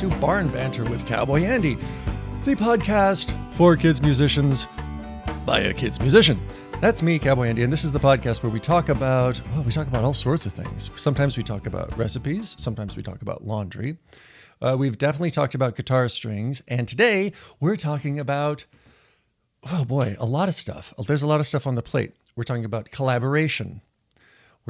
to Barn Banter with Cowboy Andy, the podcast for kids musicians by a kids musician. That's me, Cowboy Andy, and this is the podcast where we talk about well, we talk about all sorts of things. Sometimes we talk about recipes, sometimes we talk about laundry. Uh, we've definitely talked about guitar strings, and today we're talking about oh boy, a lot of stuff. There's a lot of stuff on the plate. We're talking about collaboration.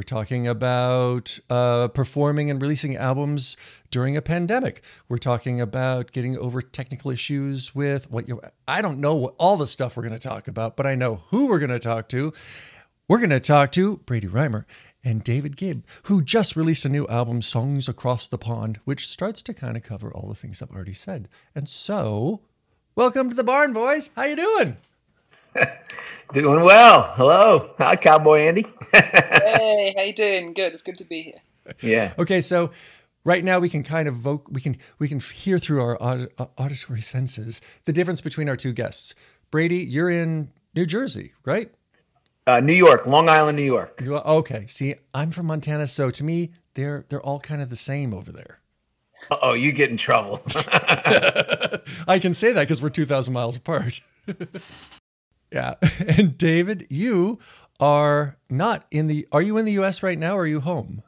We're talking about uh, performing and releasing albums during a pandemic. We're talking about getting over technical issues with what you. I don't know what, all the stuff we're going to talk about, but I know who we're going to talk to. We're going to talk to Brady Rymer and David Gibb, who just released a new album, Songs Across the Pond, which starts to kind of cover all the things I've already said. And so, welcome to the barn, boys. How you doing? Doing well. Hello. Hi, Cowboy Andy. hey, how you doing? Good. It's good to be here. Yeah. Okay, so right now we can kind of vote we can we can hear through our aud- uh, auditory senses the difference between our two guests. Brady, you're in New Jersey, right? Uh, New York, Long Island, New York. You are- okay. See, I'm from Montana, so to me they're they're all kind of the same over there. Oh, you get in trouble. I can say that because we're 2,000 miles apart. Yeah. And David, you are not in the. Are you in the U.S. right now? or Are you home?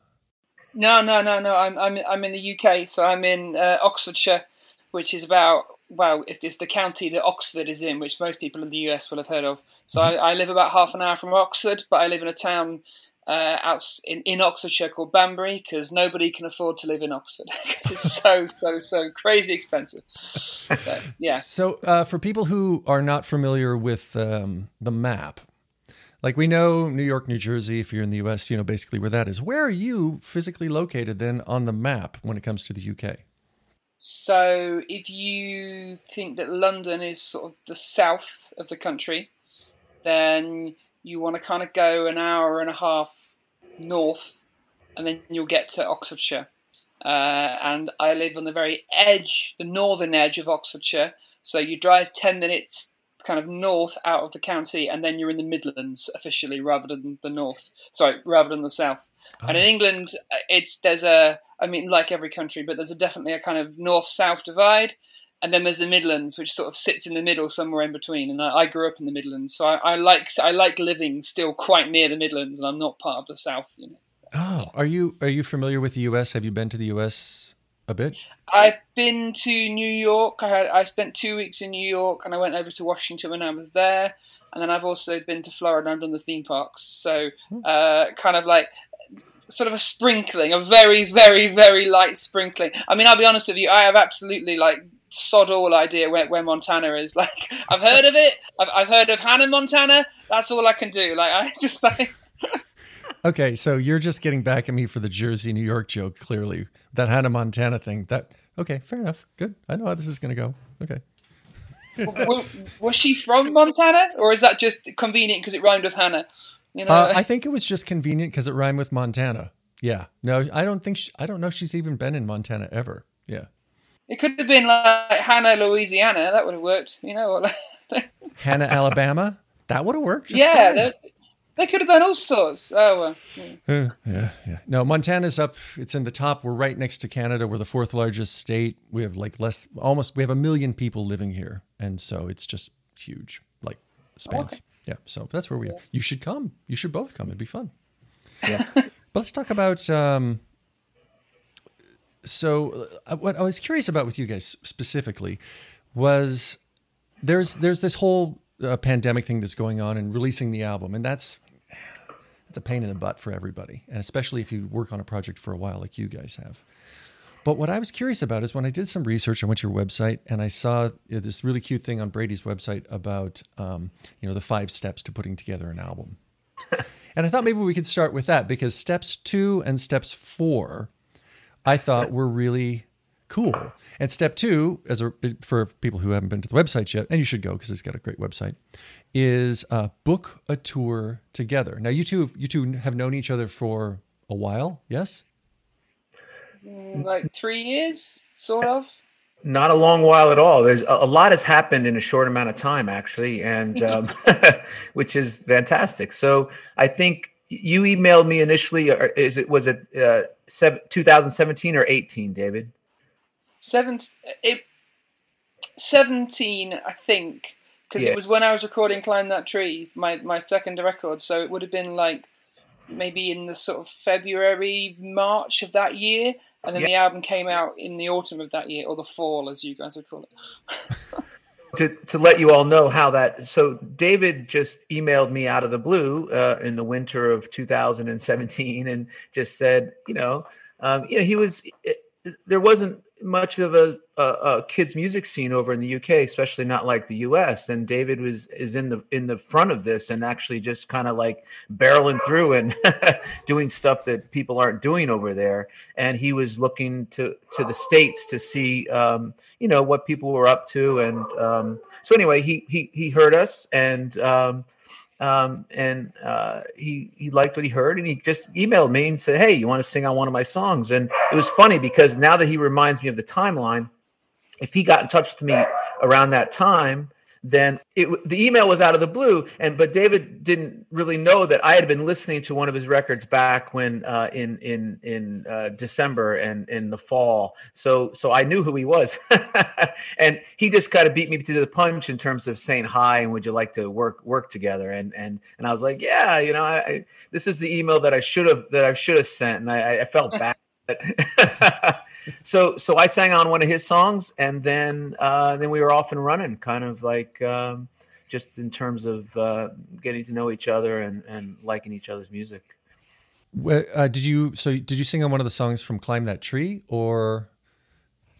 No, no, no, no. I'm I'm I'm in the UK, so I'm in uh, Oxfordshire, which is about well, it's, it's the county that Oxford is in, which most people in the US will have heard of. So I, I live about half an hour from Oxford, but I live in a town uh, out in, in Oxfordshire called Banbury because nobody can afford to live in Oxford it's so so so crazy expensive. So yeah. So, uh, for people who are not familiar with um, the map, like we know New York, New Jersey, if you're in the US, you know basically where that is. Where are you physically located then on the map when it comes to the UK? So if you think that London is sort of the south of the country, then you want to kind of go an hour and a half north, and then you'll get to Oxfordshire. Uh, and I live on the very edge, the northern edge of Oxfordshire. So you drive 10 minutes kind of north out of the county, and then you're in the Midlands officially rather than the north. Sorry, rather than the south. And in England, uh, it's there's a, I mean, like every country, but there's a, definitely a kind of north south divide. And then there's the Midlands, which sort of sits in the middle, somewhere in between. And I, I grew up in the Midlands, so I, I like I like living still quite near the Midlands, and I'm not part of the South. You know. Oh, are you are you familiar with the US? Have you been to the US a bit? I've been to New York. I had I spent two weeks in New York, and I went over to Washington when I was there. And then I've also been to Florida. and I've done the theme parks, so uh, kind of like sort of a sprinkling, a very, very, very light sprinkling. I mean, I'll be honest with you. I have absolutely like sod all idea where, where Montana is. Like I've heard of it. I've, I've heard of Hannah, Montana. That's all I can do. Like I just like. Okay, so you're just getting back at me for the Jersey, New York joke. Clearly, that Hannah Montana thing. That okay, fair enough. Good. I know how this is going to go. Okay. was she from Montana, or is that just convenient because it rhymed with Hannah? You know, Uh, I think it was just convenient because it rhymed with Montana. Yeah. No, I don't think. She, I don't know. She's even been in Montana ever. Yeah. It could have been like Hannah, Louisiana. That would have worked. You know, Hannah, Alabama. That would have worked. just yeah, they, they could have done all sorts. Oh well. Yeah, yeah. No, Montana's up. It's in the top. We're right next to Canada. We're the fourth largest state. We have like less, almost. We have a million people living here, and so it's just huge, like spans. Okay. Yeah. So that's where we are. You should come. You should both come. It'd be fun. Yeah. But let's talk about. Um, so, uh, what I was curious about with you guys specifically was there's there's this whole uh, pandemic thing that's going on and releasing the album, and that's that's a pain in the butt for everybody, and especially if you work on a project for a while like you guys have. But what I was curious about is when I did some research, I went to your website and I saw this really cute thing on Brady's website about um, you know the five steps to putting together an album. and I thought maybe we could start with that because steps two and steps four, I thought were really cool. And step two, as a, for people who haven't been to the website yet, and you should go because it's got a great website, is uh, book a tour together. Now you two, you two have known each other for a while, yes? like three years, sort of. Not a long while at all. There's a, a lot has happened in a short amount of time, actually, and um, which is fantastic. So I think you emailed me initially. Or is it was it uh, 2017 or 18, David? Seven, it, 17, I think, because Yeah. it was when I was recording Climb That Tree, my, my second record. So it would have been like maybe in the sort of February, March of that year. And then Yeah. the album came out in the autumn of that year, or the fall, as you guys would call it. to to let you all know how that so david just emailed me out of the blue uh, in the winter of 2017 and just said you know um, you know he was it, there wasn't much of a, a, a kids music scene over in the uk especially not like the us and david was is in the in the front of this and actually just kind of like barreling through and doing stuff that people aren't doing over there. And he was looking to to the states to see um, you know what people were up to. And um, so anyway he he he heard us and um, um, and uh, he he liked what he heard and he just emailed me and said hey you want to sing on one of my songs? And it was funny because now that he reminds me of the timeline if he got in touch with me around that time then it, the email was out of the blue and but david didn't really know that i had been listening to one of his records back when uh, in in in uh, december and in the fall. So so i knew who he was. And he just kind of beat me to the punch in terms of saying hi and would you like to work work together? And and and i was like yeah you know I, I this is the email that i should have that i should have sent. And i, I felt bad so so I sang on one of his songs, and then uh, then we were off and running, kind of like um, just in terms of uh, getting to know each other and and liking each other's music. Wh- Uh, did you so did you sing on one of the songs from Climb That Tree or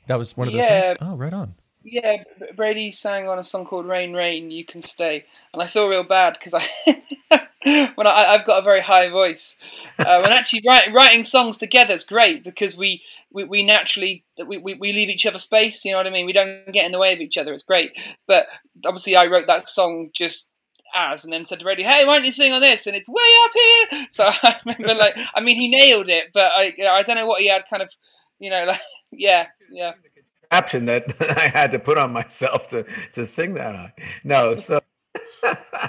that was one of the Yeah. songs? Oh, right on. Yeah, Brady sang on a song called "Rain, Rain, You Can Stay," and I feel real bad because I, when I, I've got a very high voice, uh, and actually write, writing songs together is great because we, we, we naturally we, we, we leave each other space. You know what I mean? We don't get in the way of each other. It's great, but obviously I wrote that song just as and then said to Brady, "Hey, why don't you sing on this?" And it's way up here. So I remember, like, I mean, he nailed it, but I I don't know what he had kind of, you know, like, yeah, yeah. Option that I had to put on myself to to sing that on. No, so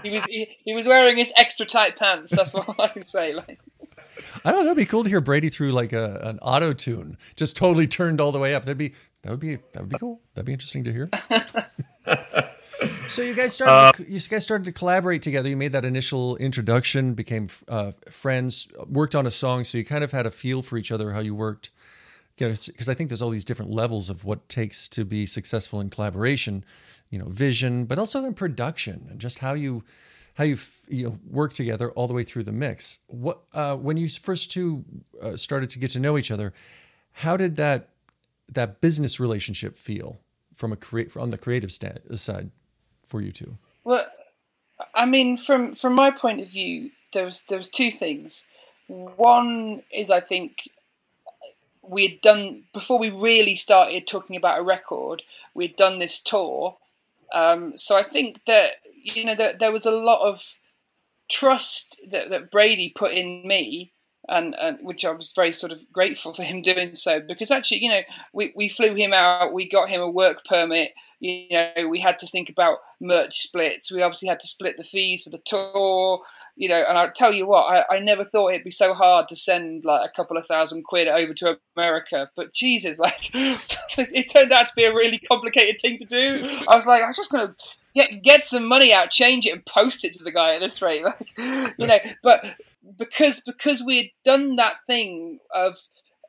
he was he, he was wearing his extra tight pants. That's what I can say. Like, I don't know. It'd be cool to hear Brady through like a, an auto tune, just totally turned all the way up. That'd be that would be that would be cool. That'd be interesting to hear. so you guys started you guys started to collaborate together. You made that initial introduction, became uh, friends, worked on a song, so you kind of had a feel for each other, how you worked. Because I think there's all these different levels of what takes to be successful in collaboration. You know, vision, but also then production and just how you how you you know work together all the way through the mix. What uh, when you first two uh, started to get to know each other, how did that that business relationship feel from a create on the creative side for you two? well, I mean, from from my point of view, there was there was two things. One is I think we had done before we really started talking about a record. We had done this tour, um, so I think that you know that there was a lot of trust that, that Brady put in me, and, and which I was very sort of grateful for him doing so because actually, you know, we, we flew him out, we got him a work permit, you know, we had to think about merch splits, we obviously had to split the fees for the tour, you know, and I'll tell you what, I, I never thought it'd be so hard to send like a couple of thousand quid over to America, but Jesus, like it turned out to be a really complicated thing to do. I was like, I'm just gonna get get some money out, change it, and post it to the guy at this rate. Like, you know, but because because we had done that thing of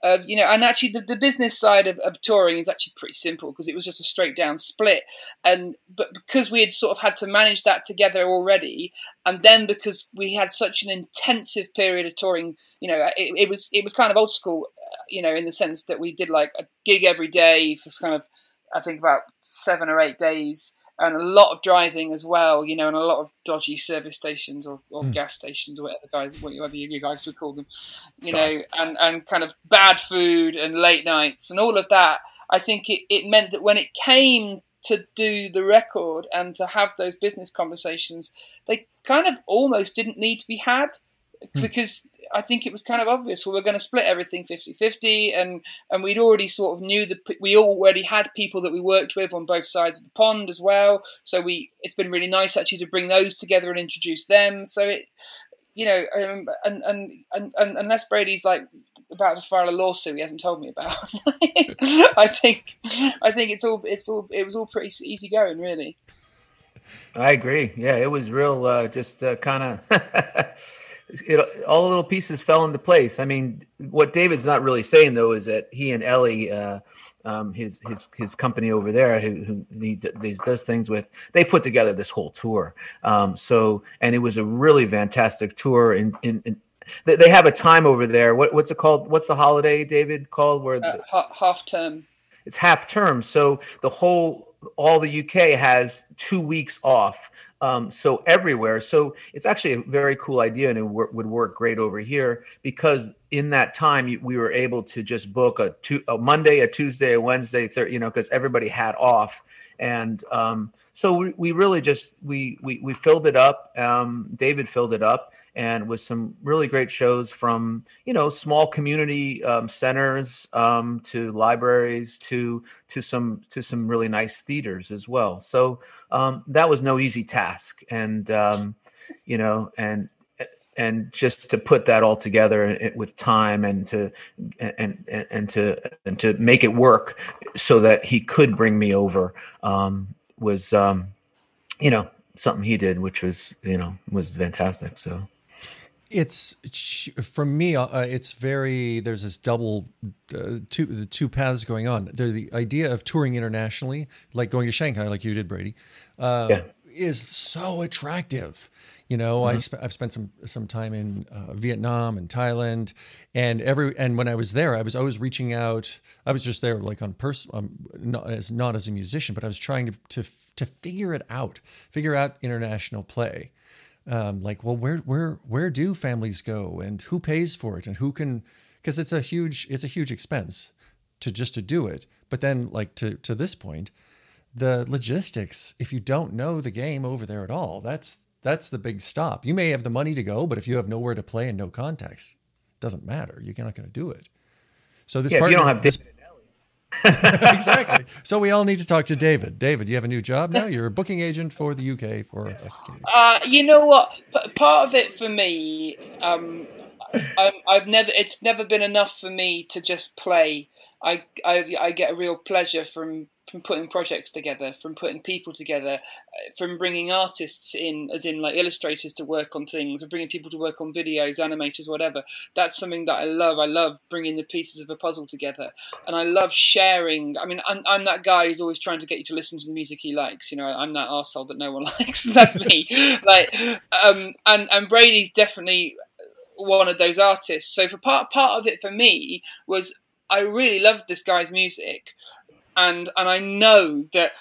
of you know, and actually the, the business side of, of touring is actually pretty simple because it was just a straight down split, and but because we had sort of had to manage that together already, and then because we had such an intensive period of touring, you know, it, it was it was kind of old school, uh, you know, in the sense that we did like a gig every day for kind of I think about seven or eight days and a lot of driving as well, you know, and a lot of dodgy service stations or, or Mm. gas stations or whatever guys, whatever you guys would call them, you know, and, and kind of bad food and late nights and all of that. I think it, it meant that when it came to do the record and to have those business conversations, they kind of almost didn't need to be had because I think it was kind of obvious. Well, we're going to split everything 50-50 and and we'd already sort of knew that we already had people that we worked with on both sides of the pond as well. So we it's been really nice actually to bring those together and introduce them. So it you know, um, and, and, and, and unless Brady's like about to file a lawsuit he hasn't told me about. I think I think it's all it's all it was all pretty easy going, really. I agree. Yeah, it was real. Uh, just uh, kind of all the little pieces fell into place. I mean, what David's not really saying though is that he and Ellie. Uh, um, his his his company over there, who, who he, he, does things with, they put together this whole tour. Um, so, and it was a really fantastic tour. In, in, in they, they have a time over there. What, what's it called? What's the holiday, David? Called where uh, the, half term. It's half term. So the whole all the UK has two weeks off. Um, so everywhere. So it's actually a very cool idea, and it w- would work great over here because in that time we were able to just book a, a Monday, a Tuesday, a Wednesday, thir- you know, because everybody had off, and um, so we, we really just we, we we filled it up. Um, David filled it up, and with some really great shows from you know small community um, centers um, to libraries to to some to some really nice theaters as well. So um, that was no easy task, and um, you know and and just to put that all together with time and to and and, and to and to make it work so that he could bring me over um, was um, you know something he did which was you know was fantastic so. It's for me uh, it's very there's this double uh, two the two paths going on. There the idea of touring internationally like going to shanghai like you did brady uh, yeah. is so attractive you know mm-hmm. I sp- i've spent some some time in uh, vietnam and thailand and every and when i was there i was always reaching out i was just there like on person um, not as not as a musician but i was trying to to to figure it out figure out international play um, like, well, where where where do families go, and who pays for it, and who can? Because it's a huge it's a huge expense to just to do it. But then, like to to this point, the logistics. If you don't know the game over there at all, that's that's the big stop. You may have the money to go, but if you have nowhere to play and no context, doesn't matter. You're not going to do it. So this yeah, part, you don't have this exactly. So we all need to talk to David. David, you have a new job now. You're a booking agent for the UK for SK. Uh, you know what? Part of it for me, um, i have never. It's never been enough for me to just play. I, I, I get a real pleasure from from putting projects together, from putting people together, uh, from bringing artists in, as in like illustrators to work on things, or bringing people to work on videos, animators, whatever. That's something that I love. I love bringing the pieces of a puzzle together, and I love sharing. I mean, I'm, I'm that guy who's always trying to get you to listen to the music he likes. You know, I'm that arsehole that no one likes. That's me. like, um, and and Brady's definitely one of those artists. So for part part of it for me was I really loved this guy's music, and and I know that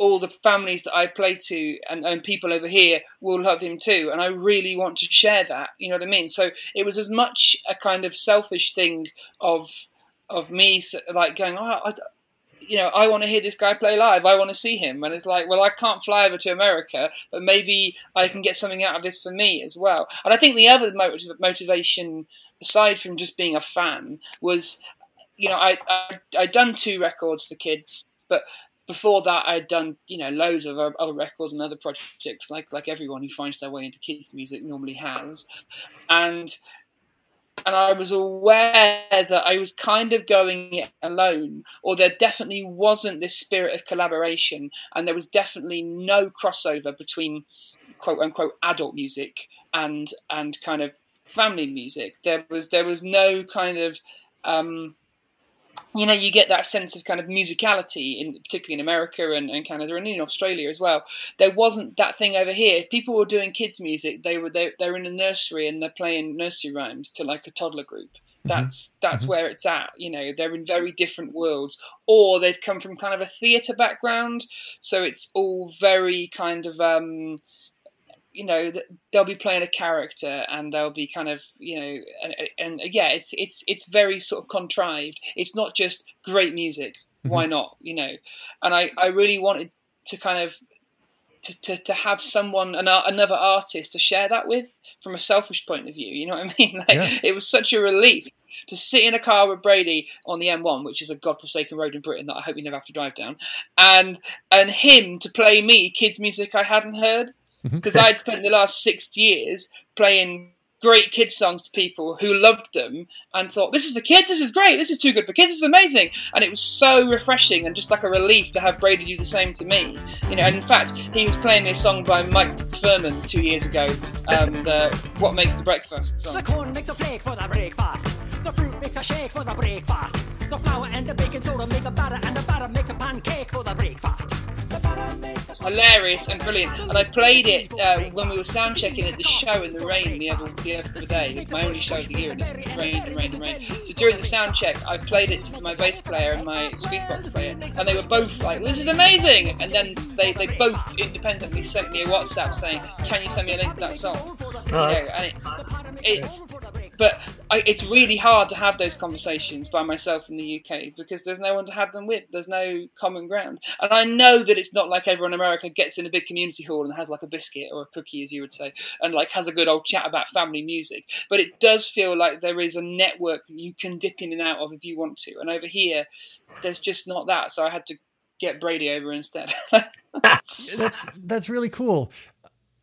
all the families that I play to and, and people over here will love him too. And I really want to share that. You know what I mean? So it was as much a kind of selfish thing of of me like going, oh, I, you know, I want to hear this guy play live. I want to see him. And it's like, well, I can't fly over to America, but maybe I can get something out of this for me as well. And I think the other motivation, aside from just being a fan, was you know, I, I I'd done two records for kids, but before that I'd done you know loads of other records and other projects like like everyone who finds their way into kids music normally has, and and I was aware that I was kind of going it alone, or there definitely wasn't this spirit of collaboration, and there was definitely no crossover between quote unquote adult music and and kind of family music. There was there was no kind of um, you know, you get that sense of kind of musicality, in particularly in America and, and Canada and in Australia as well. There wasn't that thing over here. If people were doing kids' music, they were they, they're in a nursery and they're playing nursery rhymes to like a toddler group. Mm-hmm. That's that's mm-hmm. where it's at. You know, they're in very different worlds, or they've come from kind of a theatre background, so it's all very kind of um, you know they'll be playing a character and they'll be kind of you know and, and yeah it's it's it's very sort of contrived. It's not just great music. Mm-hmm. why not you know? And i i really wanted to kind of to, to, to have someone an, another artist to share that with from a selfish point of view you know what i mean? Like yeah. it was such a relief to sit in a car with Brady on the M1, which is a godforsaken road in Britain that I hope you never have to drive down, and and him to play me kids music I hadn't heard, because mm-hmm. I'd spent the last six years playing great kids songs to people who loved them and thought this is for kids this is great this is too good for kids this is amazing. And it was so refreshing and just like a relief to have brady do the same to me. You know and in fact he was playing me a song by mike furman two years ago um, the what makes the breakfast song. The corn makes a flake for the breakfast. The fruit makes a shake for the breakfast. The flour and the baking soda makes a batter and the batter makes a pancake for the breakfast hilarious and brilliant. And I played it uh, when we were sound checking at the show in the rain the other, the other day. It's my only show of the year, and it rained and rained and rained. So during the sound check, I played it to my bass player and my Squeezebox player, and they were both like, "This is amazing!" And then they, they both independently sent me a WhatsApp saying, "Can you send me a link to that song?" Oh, you know, and it, it's but I, it's really hard to have those conversations by myself in the UK because there's no one to have them with. There's no common ground, and I know that it's not like everyone in America gets in a big community hall and has like a biscuit or a cookie, as you would say, and like has a good old chat about family music. But it does feel like there is a network that you can dip in and out of if you want to. And over here, there's just not that. So I had to get Brady over instead. that's that's really cool.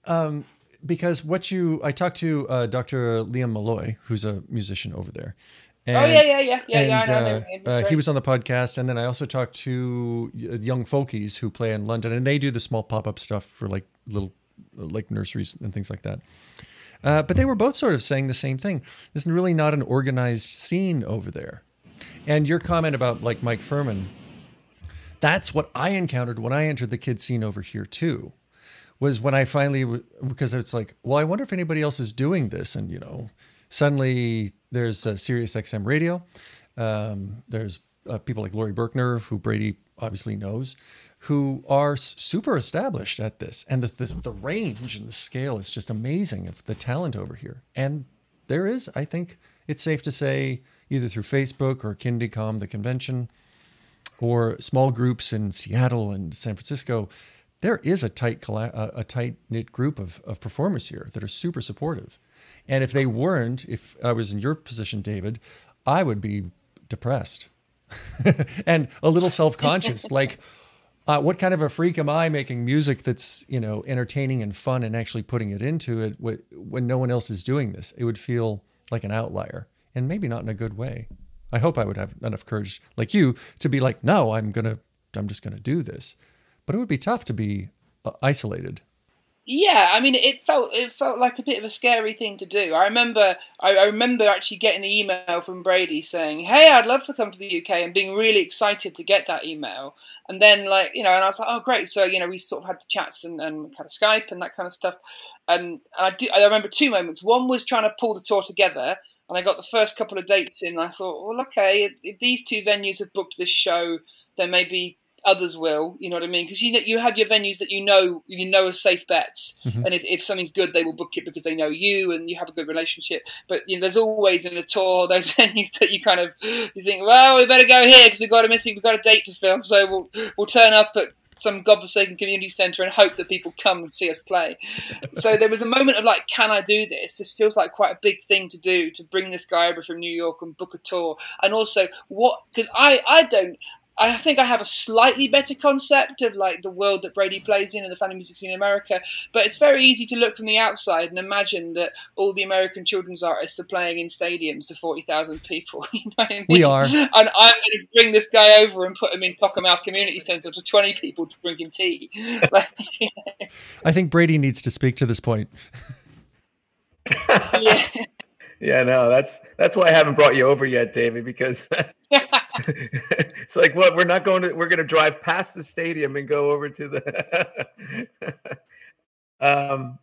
Um, because what you I talked to uh, Dr. Liam Malloy, who's a musician over there. And, oh yeah, yeah, yeah, yeah, and, yeah. Uh, uh, he was on the podcast, and then I also talked to young folkies who play in London, and they do the small pop up stuff for like little like nurseries and things like that. Uh, but they were both sort of saying the same thing. There's really not an organized scene over there. And your comment about like Mike Furman, that's what I encountered when I entered the kid scene over here too was when I finally because it's like, well, I wonder if anybody else is doing this, and you know, suddenly there's a Sirius XM radio. Um, there's uh, people like Laurie Berkner, who Brady obviously knows, who are super established at this, and the, the, the range and the scale is just amazing of the talent over here. And there is, I think, it's safe to say, either through Facebook or KindieComm, the convention, or small groups in Seattle and San Francisco there is a tight a tight knit group of, of performers here that are super supportive. And if they weren't, if I was in your position, David, I would be depressed and a little self conscious. like, uh, what kind of a freak am I making music that's you know entertaining and fun and actually putting it into it when no one else is doing this? It would feel like an outlier and maybe not in a good way. I hope I would have enough courage, like you, to be like, no, I'm gonna, I'm just gonna do this but it would be tough to be uh, isolated. Yeah, I mean, it felt it felt like a bit of a scary thing to do. I remember, I, I, remember actually getting the email from Brady saying, "Hey, I'd love to come to the UK," and being really excited to get that email. And then, like, you know, and I was like, "Oh, great!" So, you know, we sort of had chats and, and kind of Skype and that kind of stuff. And I do, I remember two moments. One was trying to pull the tour together, and I got the first couple of dates in. I thought, well, okay, if, if these two venues have booked this show, then maybe others will. You know what I mean? Because you know you have your venues that you know you know are safe bets, mm-hmm. and if, if something's good, they will book it because they know you and you have a good relationship. But you know, there's always in a tour those venues that you kind of you think, well, we better go here because we've got a missing, we've got a date to fill, so we'll we'll turn up at some godforsaken community centre and hope that people come and see us play. so there was a moment of like, can I do this? This feels like quite a big thing to do to bring this guy over from New York and book a tour. And also, what? Because I I don't I think I have a slightly better concept of like the world that Brady plays in and the family music scene in America. But it's very easy to look from the outside and imagine that all the American children's artists are playing in stadiums to forty thousand people. you know I mean? We are, and I'm going to bring this guy over and put him in Cockermouth Community Centre to twenty people to bring him tea. I think Brady needs to speak to this point. yeah. Yeah, no, that's that's why I haven't brought you over yet, David, because it's like what we're not going to we're going to drive past the stadium and go over to the um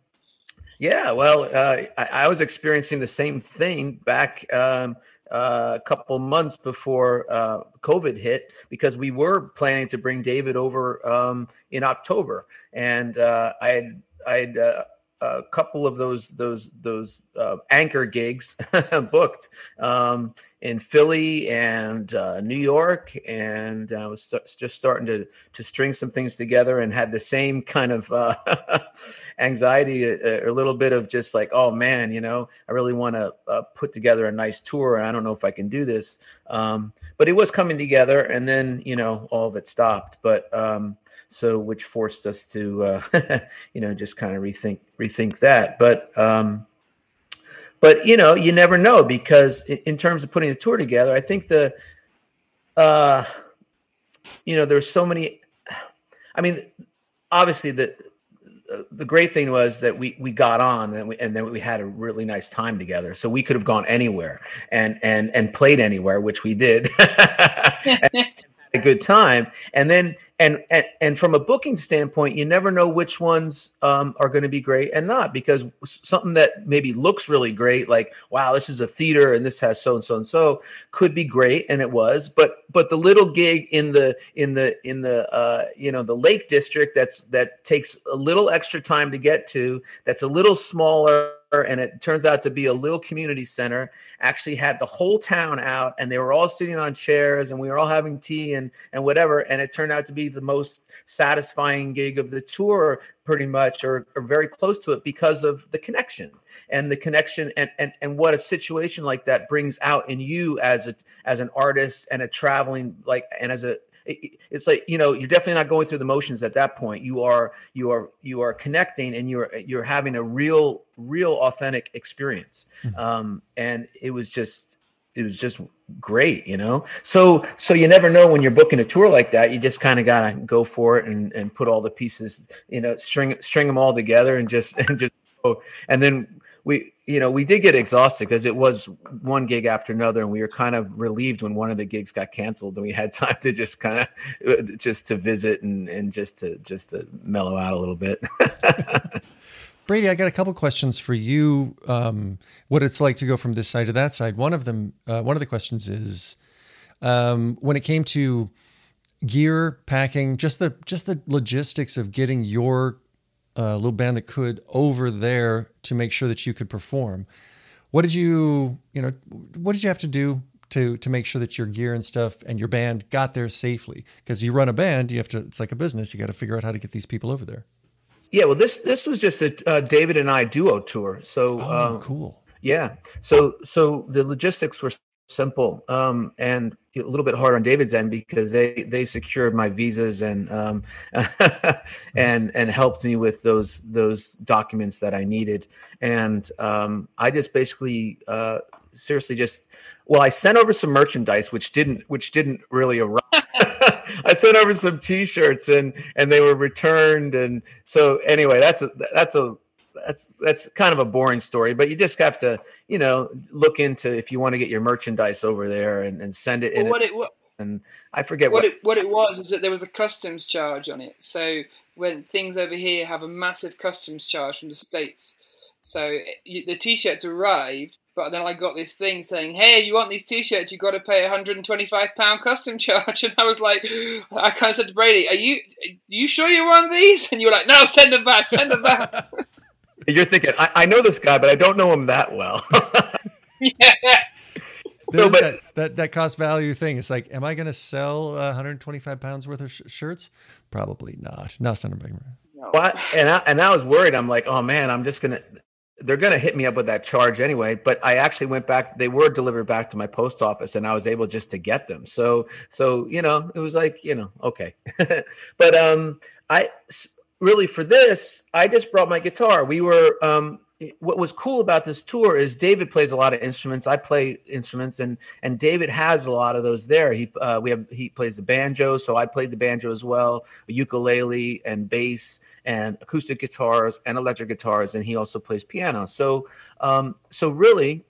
yeah well uh, I, I, was experiencing the same thing back um, uh, a couple months before uh, covid hit because we were planning to bring david over um, in october. And uh, i had i had uh, a couple of those those those uh, anchor gigs booked um, in Philly and uh, New York, and I was st- just starting to to string some things together, and had the same kind of uh, anxiety, a, a, little bit of just like, oh man, you know, I really want to uh, put together a nice tour, and I don't know if I can do this. Um, but it was coming together, and then you know all of it stopped, but. Um, so which forced us to uh, you know just kind of rethink rethink that but um, but you know, you never know because in, terms of putting the tour together, I think the, uh, you know, there's so many. I mean, obviously the the great thing was that we we got on and, we, and then we had a really nice time together. So we could have gone anywhere and and and played anywhere, which we did. and, a good time. And then and and, and from a booking standpoint you never know which ones um, are going to be great and not because something that maybe looks really great like wow this is a theater and this has so and so and so could be great and it was. But but the little gig in the in the in the uh, you know the lake district that's that takes a little extra time to get to that's a little smaller and it turns out to be a little community center actually had the whole town out and they were all sitting on chairs and we were all having tea and and whatever and it turned out to be the most satisfying gig of the tour pretty much or, or very close to it because of the connection. And the connection and, and and what a situation like that brings out in you as a as an artist and a traveling like and as a it's like you know you're definitely not going through the motions at that point. You are you are you are connecting and you're you're having a real real authentic experience. Mm-hmm. um, and it was just it was just great you know? So so you never know when you're booking a tour like that you just kind of gotta go for it and and put all the pieces you know string string them all together and just and just go. And then we you know we did get exhausted because it was one gig after another and we were kind of relieved when one of the gigs got canceled and we had time to just kind of just to visit and and just to just to mellow out a little bit. Brady i got a couple questions for you um, what it's like to go from this side to that side. One of them uh, one of the questions is um, when it came to gear packing just the just the logistics of getting your uh, little band that could over there to make sure that you could perform. What did you, you know, what did you have to do to to make sure that your gear and stuff and your band got there safely? Because you run a band, you have to. It's like a business. You got to figure out how to get these people over there. Yeah, well, this this was just a uh, David and I duo tour. So oh, um, cool. Yeah. So so the logistics were simple um, and a little bit hard on David's end because they they secured my visas and um, and and helped me with those those documents that I needed. And um, I just basically uh, seriously just well I sent over some merchandise which didn't which didn't really arrive. I sent over some t-shirts and and they were returned. And so anyway that's a that's a that's that's kind of a boring story, but you just have to, you know, look into if you want to get your merchandise over there and, and send it well, in. What it, what, and I forget what, what it what it was is that there was a customs charge on it. So when things over here have a massive customs charge from the states, so the t-shirts arrived, but then I got this thing saying, "Hey, you want these t-shirts? You got to pay a hundred and twenty-five pound custom charge." And I was like, I kind of said to Brady, "Are you, are you sure you want these?" And you were like, "No, send them back, send them back." You're thinking, I, I know this guy, but I don't know him that well. yeah. No, but that, that, that cost value thing. It's like, am I going to sell uh, 125 pounds worth of sh- shirts? Probably not. No, Senator Baker. No. Well, and I, and I was worried. I'm like, oh man, I'm just gonna. They're gonna hit me up with that charge anyway. But I actually went back. They were delivered back to my post office, and I was able just to get them. So so you know, it was like you know, okay. but um, I really for this, I just brought my guitar. We were um, what was cool about this tour is David plays a lot of instruments. I play instruments, and and David has a lot of those there. He uh, we have he plays the banjo, so I played the banjo as well, ukulele and bass and acoustic guitars and electric guitars, and he also plays piano. So um, so really.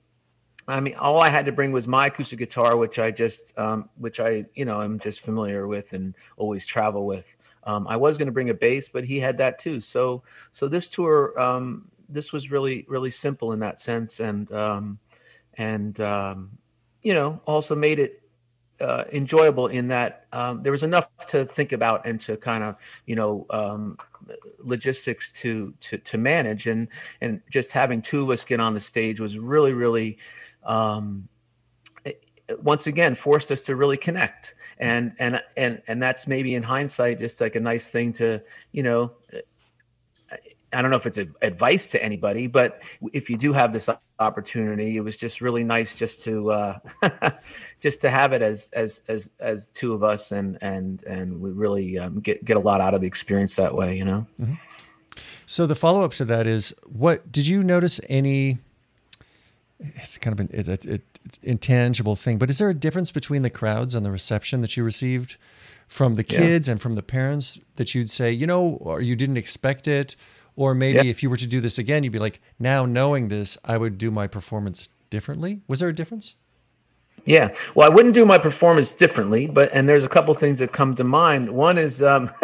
I mean, all I had to bring was my acoustic guitar, which I just, um, which I, you know, I'm just familiar with and always travel with. Um, I was going to bring a bass, but he had that too. So so this tour, um, this was really really simple in that sense, and um, and um, you know also made it uh, enjoyable in that um, there was enough to think about and to kind of you know um, logistics to to to manage and and just having two of us get on the stage was really really um, once again forced us to really connect and and and and that's maybe in hindsight just like a nice thing to you know I don't know if it's advice to anybody, but if you do have this opportunity, it was just really nice just to uh, just to have it as as as as two of us, and and and we really um, get get a lot out of the experience that way, you know. Mm-hmm. So the follow up to that is, what did you notice any it's kind of an it's, it's, it's intangible thing. But is there a difference between the crowds and the reception that you received from the Yeah. kids and from the parents that you'd say, you know, or you didn't expect it, or maybe Yeah. if you were to do this again, you'd be like, now knowing this, I would do my performance differently. Was there a difference? Yeah. Well, I wouldn't do my performance differently, but and there's a couple things that come to mind. One is, um,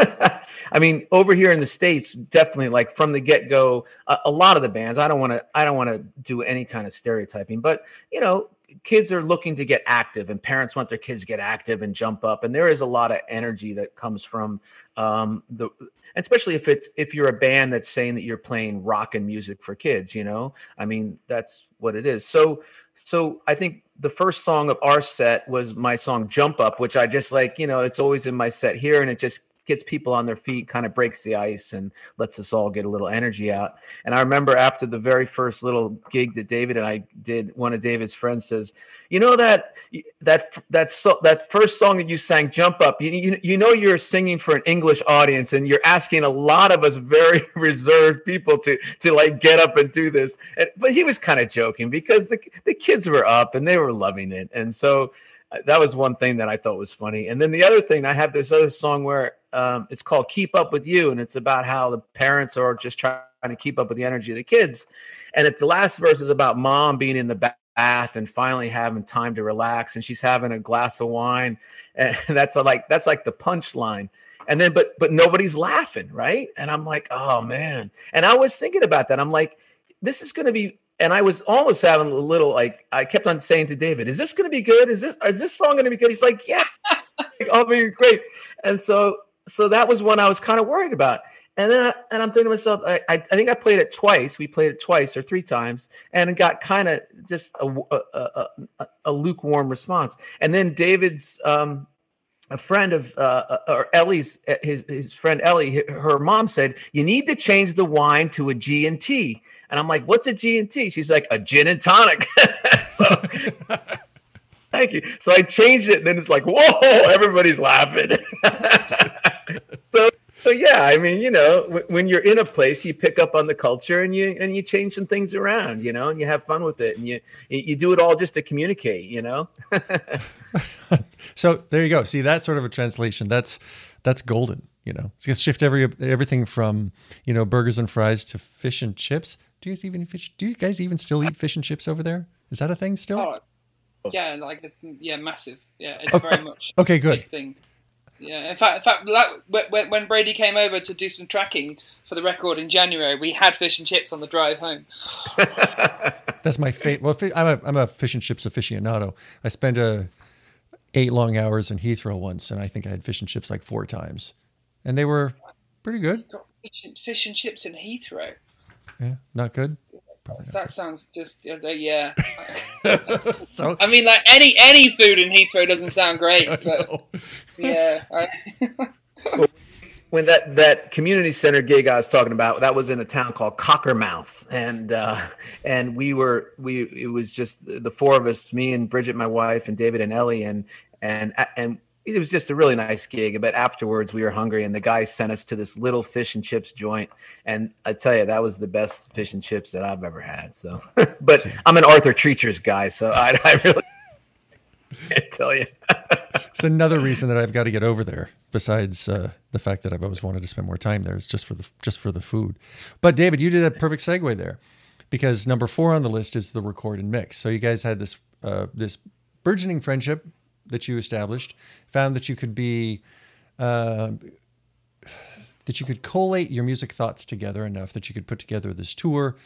I mean, over here in the states, definitely like from the get go, a, a lot of the bands. I don't want to. I don't want to do any kind of stereotyping, but you know, kids are looking to get active, and parents want their kids to get active and jump up, and there is a lot of energy that comes from um, the. Especially if it's if you're a band that's saying that you're playing rock and music for kids, you know, I mean that's what it is. So so I think the first song of our set was my song Jump Up, which I just like, you know, it's always in my set here and it just gets people on their feet, kind of breaks the ice and lets us all get a little energy out. And I remember after the very first little gig that David and I did, one of David's friends says, "You know that that that so, that first song that you sang Jump Up, you, you you know you're singing for an English audience and you're asking a lot of us very reserved people to to like get up and do this." And, but he was kind of joking because the the kids were up and they were loving it. And so that was one thing that I thought was funny. And then the other thing, I have this other song where um, it's called "Keep Up with You," and it's about how the parents are just trying to keep up with the energy of the kids. And at the last verse is about mom being in the ba- bath and finally having time to relax, and she's having a glass of wine, and that's like that's like the punchline. And then, but but nobody's laughing, right? And I'm like, oh man. And I was thinking about that. I'm like, this is going to be and I was almost having a little like I kept on saying to David, "Is this going to be good? Is this is this song going to be good?" He's like, "Yeah, I'll be great." And so so that was one I was kind of worried about. And then I, and I'm thinking to myself, I, I think I played it twice. We played it twice or three times, and it got kind of just a, a, a, a- a lukewarm response. And then David's um, a friend of uh, or Ellie's his his friend Ellie, her mom said you need to change the wine to a G and T, and I'm like, what's a G and T? She's like a gin and tonic. so thank you. So I changed it, and then it's like, whoa, everybody's laughing. so. So yeah, I mean, you know, w- when you're in a place, you pick up on the culture and you and you change some things around, you know, and you have fun with it, and you you do it all just to communicate, you know. So there you go. See that sort of a translation. That's that's golden. You know, it's gonna shift every everything from you know burgers and fries to fish and chips. Do you guys even fish? Do you guys even still eat fish and chips over there? Is that a thing still? Oh, yeah, like yeah, massive. Yeah, it's oh, very much Okay, a good. big thing. Yeah, in fact, in fact, when, when Brady came over to do some tracking for the record in January, we had fish and chips on the drive home. That's my fate. Well, I'm a I'm a fish and chips aficionado. I spent a eight long hours in Heathrow once, and I think I had fish and chips like four times, and they were pretty good. Fish and chips in Heathrow. Yeah, not good. Probably not. That sounds just yeah, yeah. So I mean, like any any food in Heathrow doesn't sound great, but yeah. I, when that that community center gig I was talking about, that was in a town called Cockermouth, and uh, and we were we it was just the four of us, me and Bridget, my wife, and David and Ellie, and and and it was just a really nice gig. But afterwards, we were hungry, and the guy sent us to this little fish and chips joint, and I tell you, that was the best fish and chips that I've ever had. So, but I'm an Arthur Treacher's guy, so I, I really can't tell you. it's another reason that I've got to get over there. Besides uh, the fact that I've always wanted to spend more time there, is just for the just for the food. But David, you did a perfect segue there, because number four on the list is the record and mix. So you guys had this uh, this burgeoning friendship that you established, found that you could be uh, that you could collate your music thoughts together enough that you could put together this tour.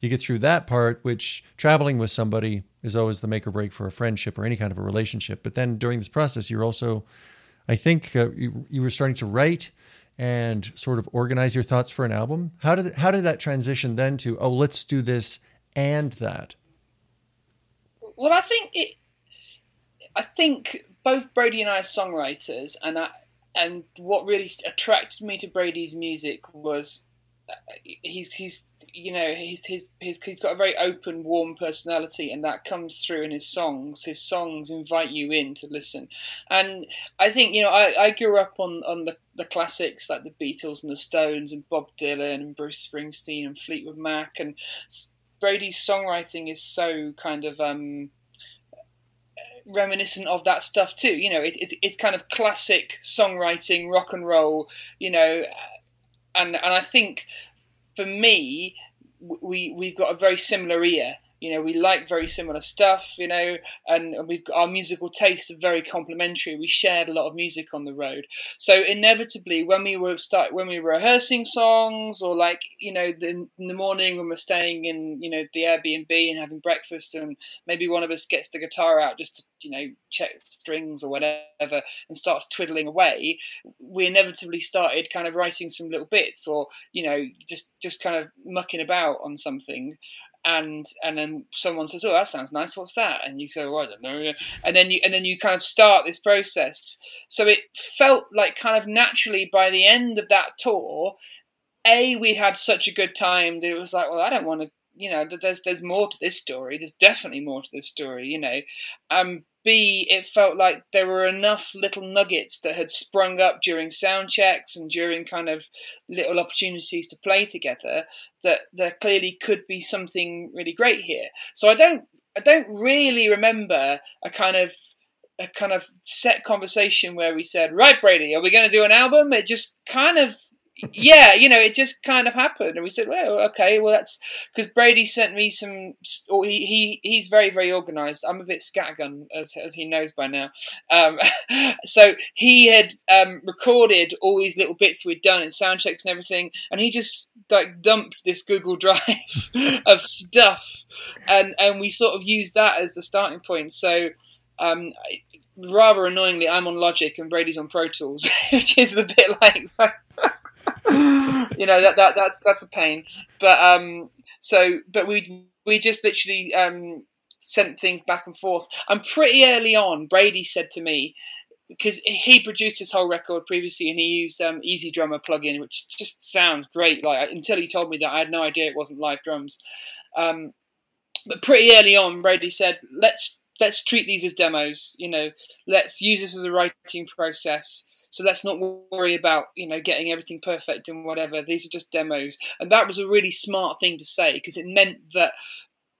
You get through that part, which traveling with somebody is always the make or break for a friendship or any kind of a relationship. But then during this process, you're also, I think, uh, you, you were starting to write and sort of organize your thoughts for an album. How did how did that transition then to oh let's do this and that? well, I think it. I think both Brady and I are songwriters, and I, and what really attracted me to Brady's music was uh, he's he's you know he's his his he's got a very open, warm personality, and that comes through in his songs. His songs invite you in to listen, and I think you know I, I grew up on on the the classics like the Beatles and the Stones and Bob Dylan and Bruce Springsteen and Fleetwood Mac and Brady's songwriting is so kind of um, reminiscent of that stuff too. You know, it, it's it's kind of classic songwriting, rock and roll. You know, and and I think for me, we we've got a very similar ear you know we like very similar stuff you know and we've our musical tastes are very complementary. We shared a lot of music on the road. So inevitably when we were start when we were rehearsing songs or like you know the, in the morning when we're staying in you know the airbnb and having breakfast and maybe one of us gets the guitar out just to you know check strings or whatever and starts twiddling away we inevitably started kind of writing some little bits or you know just just kind of mucking about on something and and then someone says, "Oh, that sounds nice. What's that?" And you go, oh, "I don't know." And then you and then you kind of start this process. So it felt like kind of naturally by the end of that tour, a we had such a good time that it was like, "Well, I don't want to." You know, there's there's more to this story. There's definitely more to this story. You know, um, B, it felt like there were enough little nuggets that had sprung up during sound checks and during kind of little opportunities to play together that there clearly could be something really great here. So I don't I don't really remember a kind of a kind of set conversation where we said, "Right, Brady, are we going to do an album?" It just kind of yeah, you know, it just kind of happened, and we said, "Well, okay, well, that's because Brady sent me some. Or he, he he's very very organised. I'm a bit scattergun, as as he knows by now. Um, so he had um, recorded all these little bits we'd done and sound checks and everything, and he just like dumped this Google Drive of stuff, and and we sort of used that as the starting point. So. Um, rather annoyingly, I'm on Logic and Brady's on Pro Tools, which is a bit like you know that, that that's that's a pain. But um, so but we we just literally um sent things back and forth. And pretty early on, Brady said to me because he produced his whole record previously and he used um, EZdrummer plugin, which just sounds great. Like until he told me that, I had no idea it wasn't live drums. Um, but pretty early on, Brady said, "Let's let's treat these as demos. You know, let's use this as a writing process." So let's not worry about you know getting everything perfect and whatever. These are just demos, and that was a really smart thing to say because it meant that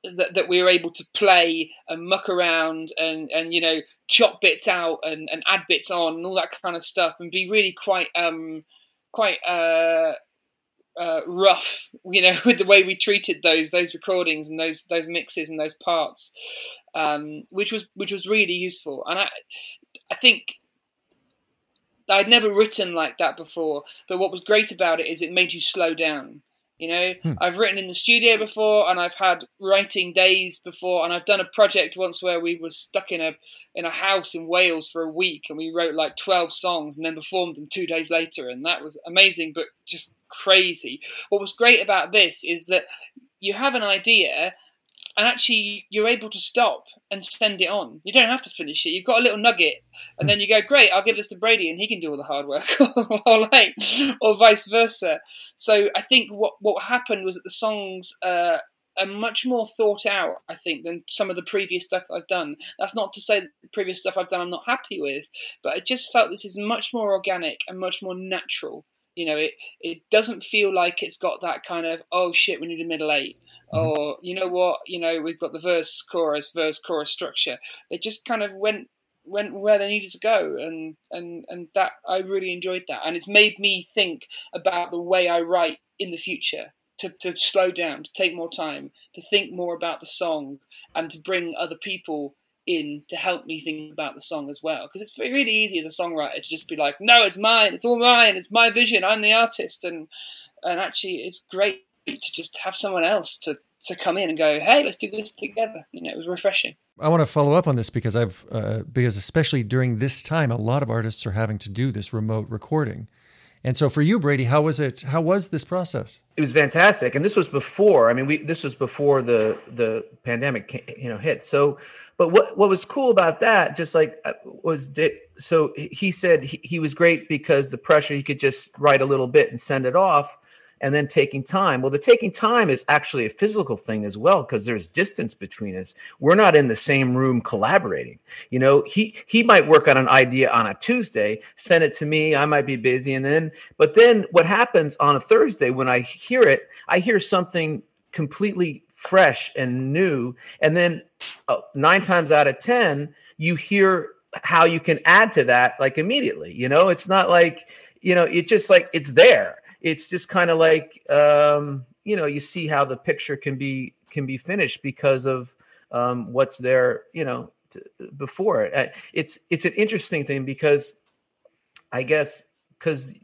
that, that we were able to play and muck around and, and you know chop bits out and, and add bits on and all that kind of stuff and be really quite um quite uh, uh, rough you know with the way we treated those those recordings and those those mixes and those parts um, which was which was really useful and I I think I'd never written like that before, but what was great about it is it made you slow down. You know, hmm. I've written in the studio before, and I've had writing days before, and I've done a project once where we were stuck in a in a house in Wales for a week, and we wrote like twelve songs, and then performed them two days later, and that was amazing, but just crazy. What was great about this is that you have an idea, and actually you're able to stop and send it on. You don't have to finish it. You've got a little nugget, and then you go, "Great, I'll give this to Brady, and he can do all the hard work," or like, or vice versa. So I think what what happened was that the songs uh, are much more thought out. I think than some of the previous stuff I've done. That's not to say that the previous stuff I've done I'm not happy with, but I just felt this is much more organic and much more natural. You know, it it doesn't feel like it's got that kind of oh shit, we need a middle eight Mm-hmm. or you know what you know we've got the verse chorus verse chorus structure. They just kind of went went where they needed to go and and and that i really enjoyed that. And it's made me think about the way i write in the future to, to slow down to take more time to think more about the song and to bring other people in to help me think about the song as well. Because it's really easy as a songwriter to just be like no it's mine it's all mine it's my vision i'm the artist and and actually it's great to just have someone else to to come in and go, hey, let's do this together. You know, it was refreshing. I want to follow up on this because I've uh, because especially during this time, a lot of artists are having to do this remote recording. And so for you, Brady, how was it? How was this process? It was fantastic, and this was before. I mean, we this was before the the pandemic, you know, hit. So, but what what was cool about that, just like uh, was Dick. So he said he, he was great because the pressure he could just write a little bit and send it off and then taking time. Well, the taking time is actually a physical thing as well because there's distance between us. We're not in the same room collaborating. You know, he he might work on an idea on a Tuesday, send it to me. I might be busy, and then but then what happens on a Thursday when I hear it, I hear something completely fresh and new. And then uh, nine times out of 10, you hear how you can add to that like immediately. You know, it's not like, you know, it just like it's there. It's just kind of like, um, you know, you see how the picture can be can be finished because of um, what's there, you know, before it. Uh, it's it's an interesting thing because I guess because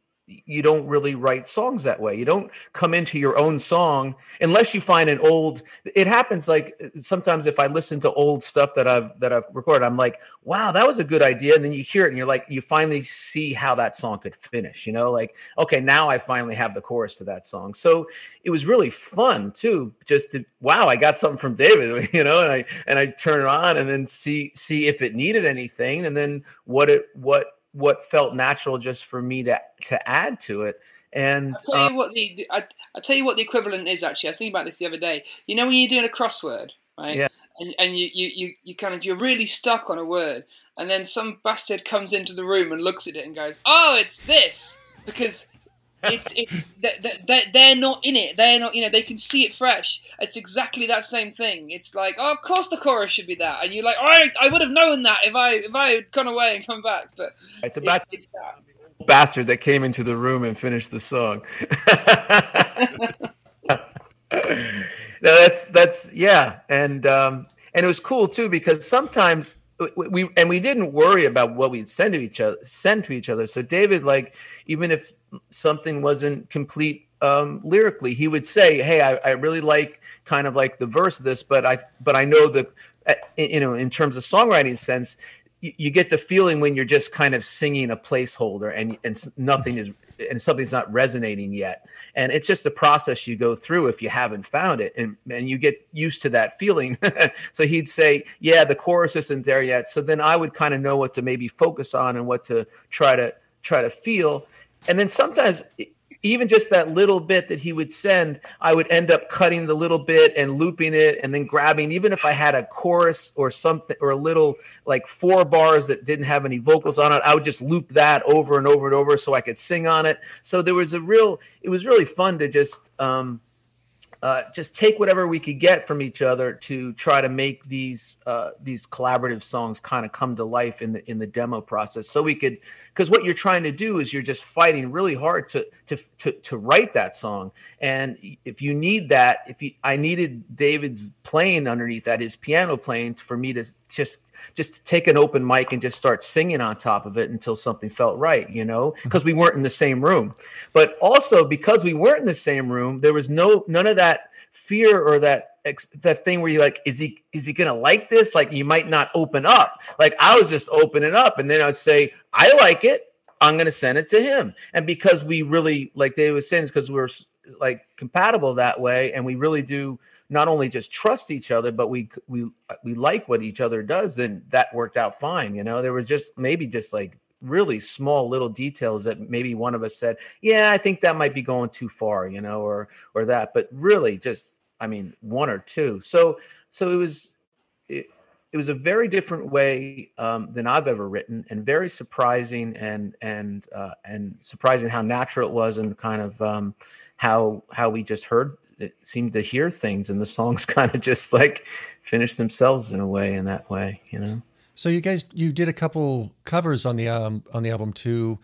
you don't really write songs that way. You don't come into your own song unless you find an old. It happens like sometimes if I listen to old stuff that I've that I've recorded, I'm like, wow, that was a good idea, and then you hear it and you're like, you finally see how that song could finish. You know, like okay, now I finally have the chorus to that song. So it was really fun too, just to wow, I got something from David, you know, and I and I turn it on and then see see if it needed anything, and then what it what what felt natural just for me to to add to it. And I'll tell um, you what the I, I'll tell you what the equivalent is actually. I was thinking about this the other day. You know when you're doing a crossword, right? Yeah. And, and you, you, you, you kind of you're really stuck on a word, and then some bastard comes into the room and looks at it and goes, "Oh, it's this," because it's it's they, they're not in it. They're not you know they can see it fresh. It's exactly that same thing. It's like, oh, of course the chorus should be that, and you're like, all right, I would have known that if I if I had gone away and come back. But it's about it's that. bastard that came into the room and finished the song. no, that's that's yeah, and um, and it was cool too because sometimes we and we didn't worry about what we'd send to each other send to each other. So David, like, even if something wasn't complete um, lyrically, he would say, "Hey, I, I really like kind of like the verse of this, but I but I know that uh, you know in terms of songwriting sense." you- You get the feeling when you're just kind of singing a placeholder and and nothing is and something's not resonating yet. And it's just a process you go through if you haven't found it and and you get used to that feeling. So he'd say yeah the chorus isn't there yet. So then i would kind of know what to maybe focus on and what to try to try to feel and then sometimes even just that little bit that he would send i would end up cutting the little bit and looping it and then grabbing even if i had a chorus or something or a little like four bars that didn't have any vocals on it i would just loop that over and over and over so i could sing on it. So there was a real it was really fun to just um uh, just take whatever we could get from each other to try to make these uh, these collaborative songs kind of come to life in the in the demo process. So we could, because what you're trying to do is you're just fighting really hard to to to to write that song. And if you need that, if you, I needed David's playing underneath that, his piano playing for me to just just take an open mic and just start singing on top of it until something felt right, you know, mm-hmm. because we weren't in the same room. But also because we weren't in the same room, there was no none of that fear or that that thing where you're like, is he is he gonna like this? Like you might not open up. Like I was just opening up, and then I'd say, I like it. I'm gonna send it to him. And because we really, like David was saying, because we're like compatible that way, and we really do not only just trust each other, but we we we like what each other does. Then that worked out fine. You know, there was just maybe just like really small little details that maybe one of us said, yeah, I think that might be going too far, you know, or or that. But really, just I mean, one or two. So so it was. It, it was a very different way um, than I've ever written, and very surprising, and and uh, and surprising how natural it was, and kind of um, how how we just heard it seemed to hear things, and the songs kind of just like finished themselves in a way, in that way, you know. So you guys, you did a couple covers on the um, on the album too.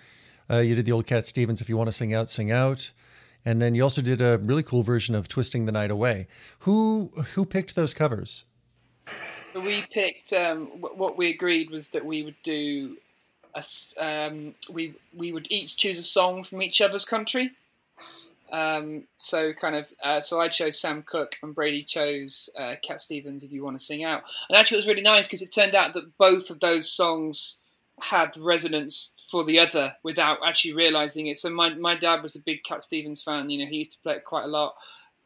Uh, you did the old Cat Stevens, "If You Want to Sing Out, Sing Out," and then you also did a really cool version of "Twisting the Night Away." Who who picked those covers? We picked um, what we agreed was that we would do a s um, we we would each choose a song from each other's country. Um, so kind of uh, so I chose Sam Cooke and Brady chose uh, Cat Stevens. If you want to sing out, and actually it was really nice because it turned out that both of those songs had resonance for the other without actually realizing it. So my my dad was a big Cat Stevens fan. You know, he used to play it quite a lot.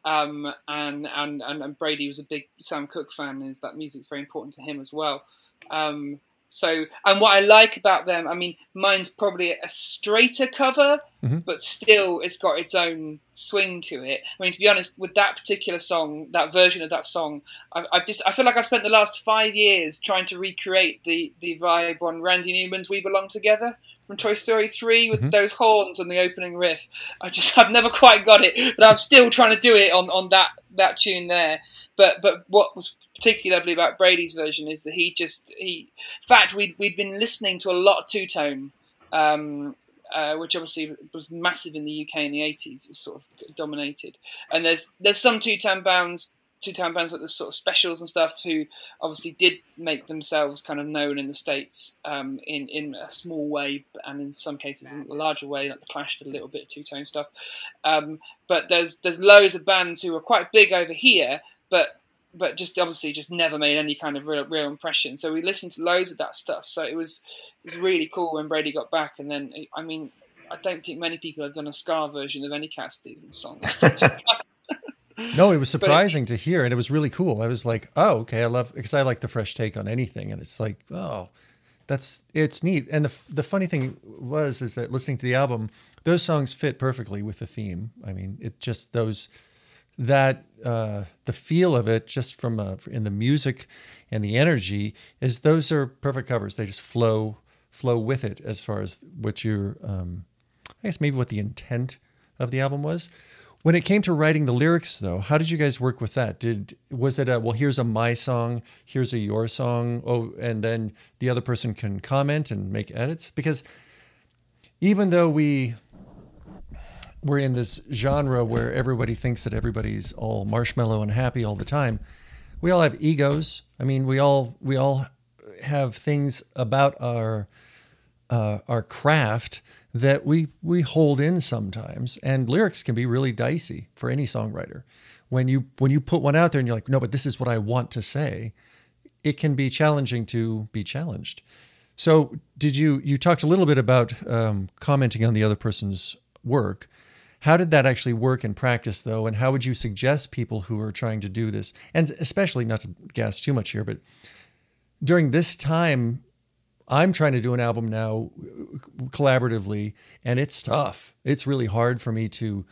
Um, and, and, and Brady was a big Sam Cooke fan, and that music's very important to him as well. Um, so, and what I like about them, I mean, mine's probably a straighter cover, Mhm. but still, it's got its own swing to it. I mean, to be honest, with that particular song, that version of that song, I, I just I feel like I spent the last five years trying to recreate the the vibe on Randy Newman's "We Belong Together," from Toy Story 3 with those horns and the opening riff. I just I've never quite got it, but I'm still trying to do it on, on that that tune there. But but what was particularly lovely about Brady's version is that he just he in fact we'd we'd been listening to a lot of two tone. Um, uh, which obviously was massive in the UK in the 80s. It was sort of dominated. And there's there's some two tone bands, two tone bands like the sort of specials and stuff who obviously did make themselves kind of known in the states um, in in a small way, and in some cases in a larger way. Like the Clash did a little bit of two tone stuff. Um, but there's there's loads of bands who are quite big over here, but but just obviously just never made any kind of real, real impression. So we listened to loads of that stuff. So it was it was really cool when Brady got back. And then I mean, I don't think many people have done a ska version of any Cat Stevens song. No, it was surprising to hear, and it was really cool. I was like, "Oh, okay, I love," because I like the fresh take on anything, and it's like, "Oh, that's it's neat." And the the funny thing was is that listening to the album, those songs fit perfectly with the theme. I mean, it just those that uh, the feel of it, just from uh, in the music and the energy, is those are perfect covers. They just flow flow with it as far as what your, um, I guess maybe what the intent of the album was. When it came to writing the lyrics, though, how did you guys work with that? Did was it a well? Here's a my song, here's a your song, oh, and then the other person can comment and make edits because even though we we're in this genre where everybody thinks that everybody's all marshmallow and happy all the time, we all have egos. I mean, we all we all have things about our uh, our craft that we we hold in sometimes and lyrics can be really dicey for any songwriter. When you when you put one out there and you're like no but this is what I want to say it can be challenging to be challenged. So did you you talked a little bit about um, commenting on the other person's work how did that actually work in practice though and how would you suggest people who are trying to do this and especially not to gas too much here but during this time I'm trying to do an album now collaboratively, and it's tough. It's really hard for me to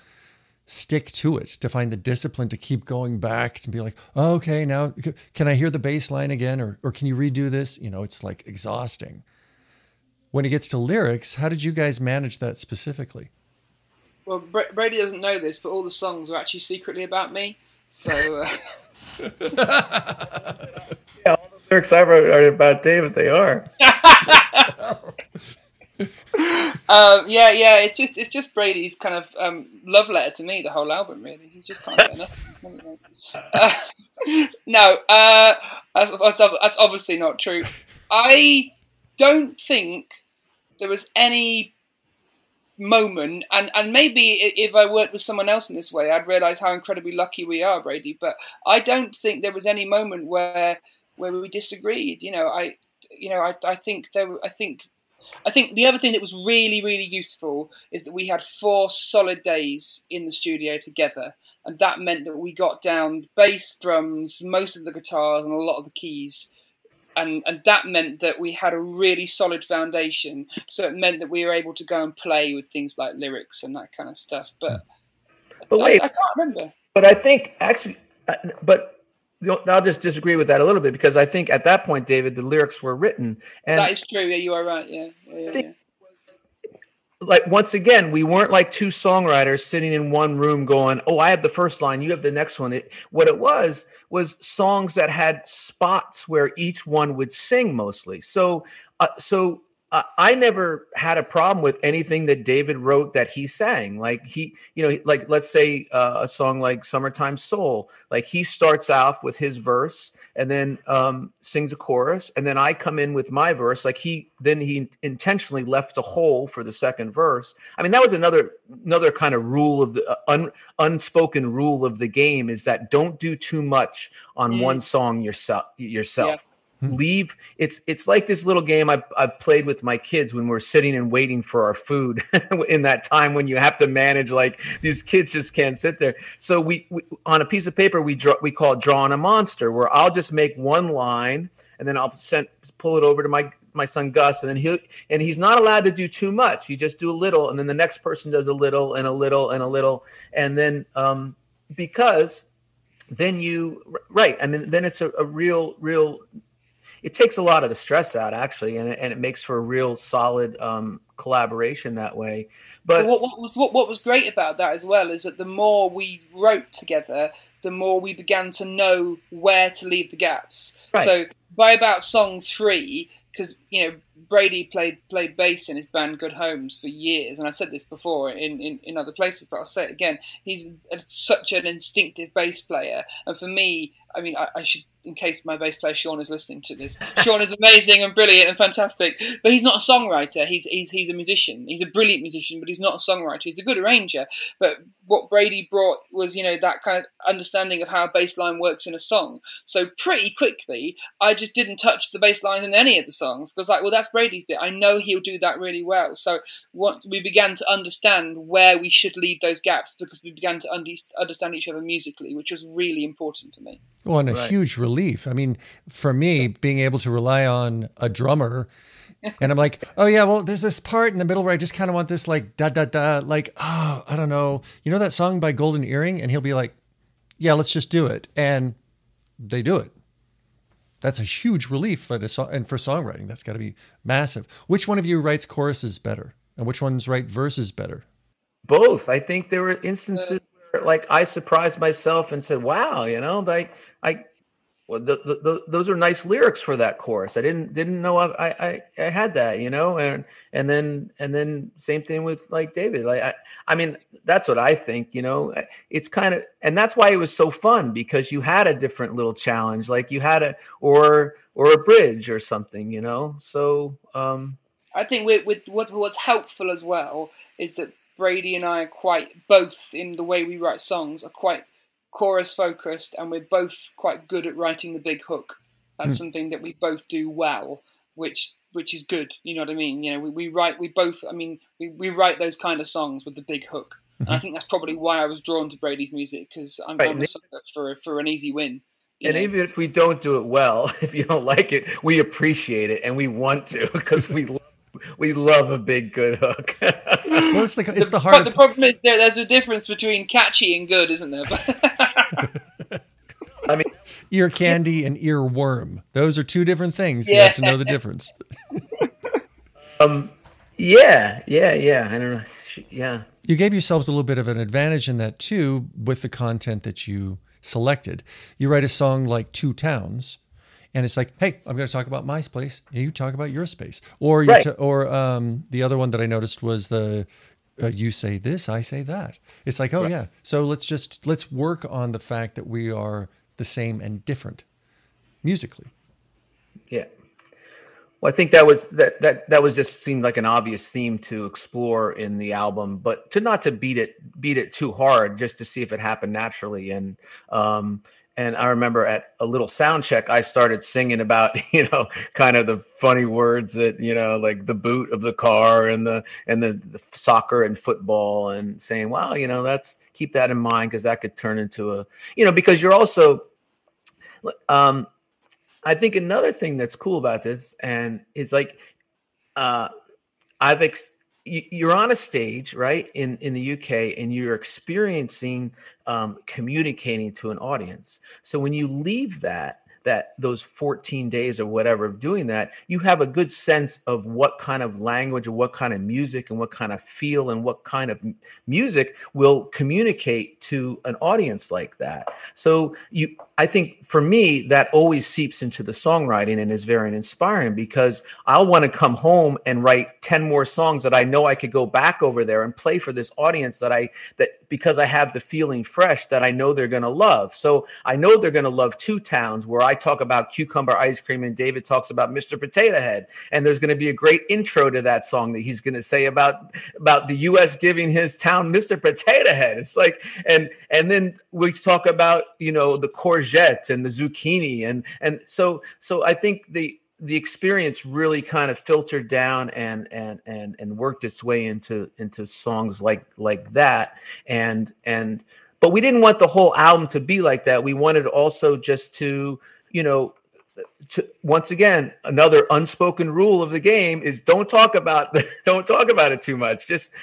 stick to it, to find the discipline to keep going back, to be like, oh, okay, now can I hear the bass line again, or or can you redo this? You know, it's like exhausting. When it gets to lyrics, how did you guys manage that specifically? Well, Bra- Brady doesn't know this, but all the songs are actually secretly about me. So uh, Yeah, all the lyrics I wrote are about David. They are. um, yeah, yeah, it's just it's just Brady's kind of um, love letter to me. The whole album, really. He just can't get enough. Uh, no, uh, that's, that's that's obviously not true. I don't think there was any moment, and, and maybe if I worked with someone else in this way, I'd realise how incredibly lucky we are, Brady. But I don't think there was any moment where where we disagreed. You know, I you know I, I think there I think I think the other thing that was really, really useful is that we had four solid days in the studio together, and that meant that we got down the bass, drums, most of the guitars, and a lot of the keys. And, and that meant that we had a really solid foundation. So it meant that we were able to go and play with things like lyrics and that kind of stuff. But, But wait, I can't remember. But I think actually, uh, but I'll just disagree with that a little bit because I think at that point, David, the lyrics were written, and that is true. Yeah, you are right. Yeah, yeah, yeah. Like once again, we weren't like two songwriters sitting in one room going, "Oh, I have the first line, you have the next one." It, what it was was songs that had spots where each one would sing mostly. So, uh, so I never had a problem with anything that David wrote that he sang. Like he, you know, like let's say uh, a song like "Summertime Soul." Like he starts off with his verse and then um, sings a chorus, and then I come in with my verse. Like he then he intentionally left a hole for the second verse. I mean, that was another another kind of rule of the uh, un, unspoken rule of the game is that don't do too much on Mm. one song yourself yourself. Leave it's it's like this little game I've, I've played with my kids when we're sitting and waiting for our food in that time when you have to manage like these kids just can't sit there. So we, we on a piece of paper we draw we call drawing a monster where I'll just make one line and then I'll send pull it over to my my son Gus and then he and he's not allowed to do too much. You just do a little and then the next person does a little and a little and a little and then um because then you right i mean then it's a, a real real it takes a lot of the stress out actually, and it, and it makes for a real solid um, collaboration that way. But what, what was what, what was great about that as well is that the more we wrote together, the more we began to know where to leave the gaps. Right. So by about song three, because you know Brady played played bass in his band Good Homes for years, and I said this before in, in, in other places, but I'll say it again. He's a, such an instinctive bass player, and for me, I mean, I, I should in case my bass player Sean is listening to this. Sean is amazing and brilliant and fantastic, but he's not a songwriter. He's he's he's a musician. He's a brilliant musician, but he's not a songwriter. He's a good arranger. But what Brady brought was you know that kind of understanding of how a bass line works in a song. So pretty quickly, I just didn't touch the bass lines in any of the songs because like, well, that's Brady's bit. I know he'll do that really well. So once we began to understand where we should leave those gaps because we began to understand each other musically, which was really important for me. Well, and a right. huge relief. I mean, for me, being able to rely on a drummer, and I'm like, oh yeah, well, there's this part in the middle where I just kind of want this like da da da, like oh, I don't know, you know that song by Golden Earring, and he'll be like, yeah, let's just do it, and they do it. That's a huge relief for the song, and for songwriting, that's got to be massive. Which one of you writes choruses better, and which ones write verses better? Both. I think there were instances where, like, I surprised myself and said, "Wow," you know, like I well, the, the, the, those are nice lyrics for that chorus. I didn't didn't know I, I I had that, you know, and and then and then same thing with like David. Like I, I mean, that's what I think. You know, it's kind of and that's why it was so fun because you had a different little challenge, like you had a or or a bridge or something, you know. So um I think with, with what, what's helpful as well is that Brady and I are quite both in the way we write songs are quite chorus focused, and we're both quite good at writing the big hook. That's mm. something that we both do well, which which is good. You know what I mean? You know, we, we write we both. I mean, we, we write those kind of songs with the big hook, mm-hmm. and I mm-hmm. think that's probably why I was drawn to Brady's music because I'm, right. I'm for for an easy win. And know? even if we don't do it well, if you don't like it, we appreciate it and we want to because we we love a big good hook. well, it's the, it's the hard. But the problem is there, there's a difference between catchy and good, isn't there? I mean, ear candy and ear worm. Those are two different things. Yeah. You have to know the difference. um, yeah, yeah, yeah. I don't know. Yeah. You gave yourselves a little bit of an advantage in that too, with the content that you selected. You write a song like Two Towns and it's like, hey, I'm going to talk about my space. You talk about your space, or you right. t- or um, the other one that I noticed was the uh, you say this, I say that. It's like, oh right. yeah, so let's just let's work on the fact that we are the same and different musically. Yeah. Well, I think that was that that that was just seemed like an obvious theme to explore in the album, but to not to beat it beat it too hard, just to see if it happened naturally. And um, and I remember at a little sound check, I started singing about, you know, kind of the funny words that, you know, like the boot of the car and the, and the, the soccer and football and saying, well, you know, that's keep that in mind because that could turn into a, you know, because you're also, um, I think another thing that's cool about this and is like, uh, I've, ex- you're on a stage right in in the uk and you're experiencing um, communicating to an audience. So when you leave that that those 14 days or whatever of doing that, you have a good sense of what kind of language and what kind of music and what kind of feel and what kind of music will communicate to an audience like that. So you I think for me that always seeps into the songwriting and is very inspiring because I'll want to come home and write 10 more songs that I know I could go back over there and play for this audience that I that because I have the feeling fresh that I know they're going to love. So I know they're going to love Two Towns where I talk about cucumber ice cream and David talks about Mr. Potato Head. And there's going to be a great intro to that song that he's going to say about about the US giving his town Mr. Potato Head. It's like and and then we talk about, you know, the courgette and the zucchini and and so so I think the the experience really kind of filtered down and and and and worked its way into into songs like like that. And and but we didn't want the whole album to be like that. We wanted also just to you know to, once again another unspoken rule of the game is don't talk about don't talk about it too much. Just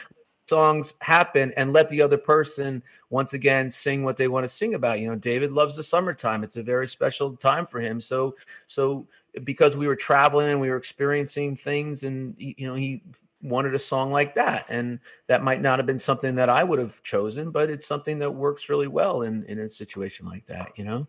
songs happen and let the other person once again sing what they want to sing about. You know david loves the summertime. It's a very special time for him. So so because we were traveling and we were experiencing things and you know he wanted a song like that. And that might not have been something that i would have chosen but it's something that works really well in in a situation like that you know?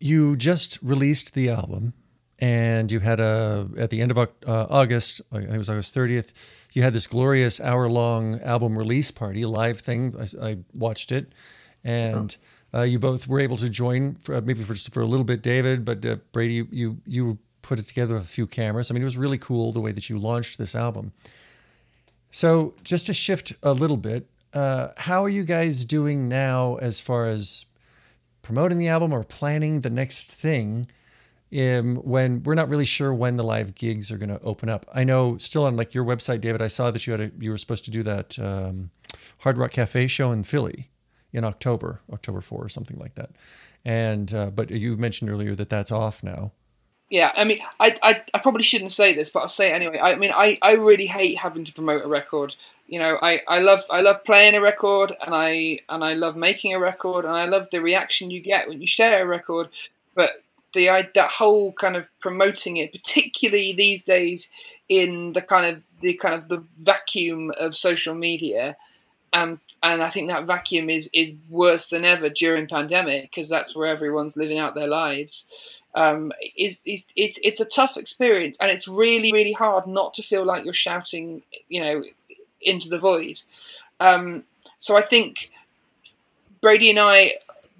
You just released the album and you had a at the end of uh, august i think it was august 30th you had this glorious hour long album release party live thing i, I watched it. And oh uh, you both were able to join, for, uh, maybe for just for a little bit, David, but uh, Brady, you you put it together with a few cameras. I mean, it was really cool the way that you launched this album. So, just to shift a little bit, uh, how are you guys doing now as far as promoting the album or planning the next thing? Um, when we're not really sure when the live gigs are going to open up. I know still on like your website, David. I saw that you had a, you were supposed to do that um, Hard Rock Cafe show in Philly in October, October 4 or something like that. And uh, but you mentioned earlier that that's off now. Yeah, I mean, I, I, I probably shouldn't say this, but I'll say it anyway. I mean, I, I really hate having to promote a record. You know, I, I love I love playing a record, and I and I love making a record, and I love the reaction you get when you share a record. But the that whole kind of promoting it, particularly these days in the kind of the kind of the vacuum of social media, and and I think that vacuum is is worse than ever during pandemic because that's where everyone's living out their lives. Um, is, is it's it's a tough experience, and it's really really hard not to feel like you're shouting, you know, into the void. Um, so I think Brady and I,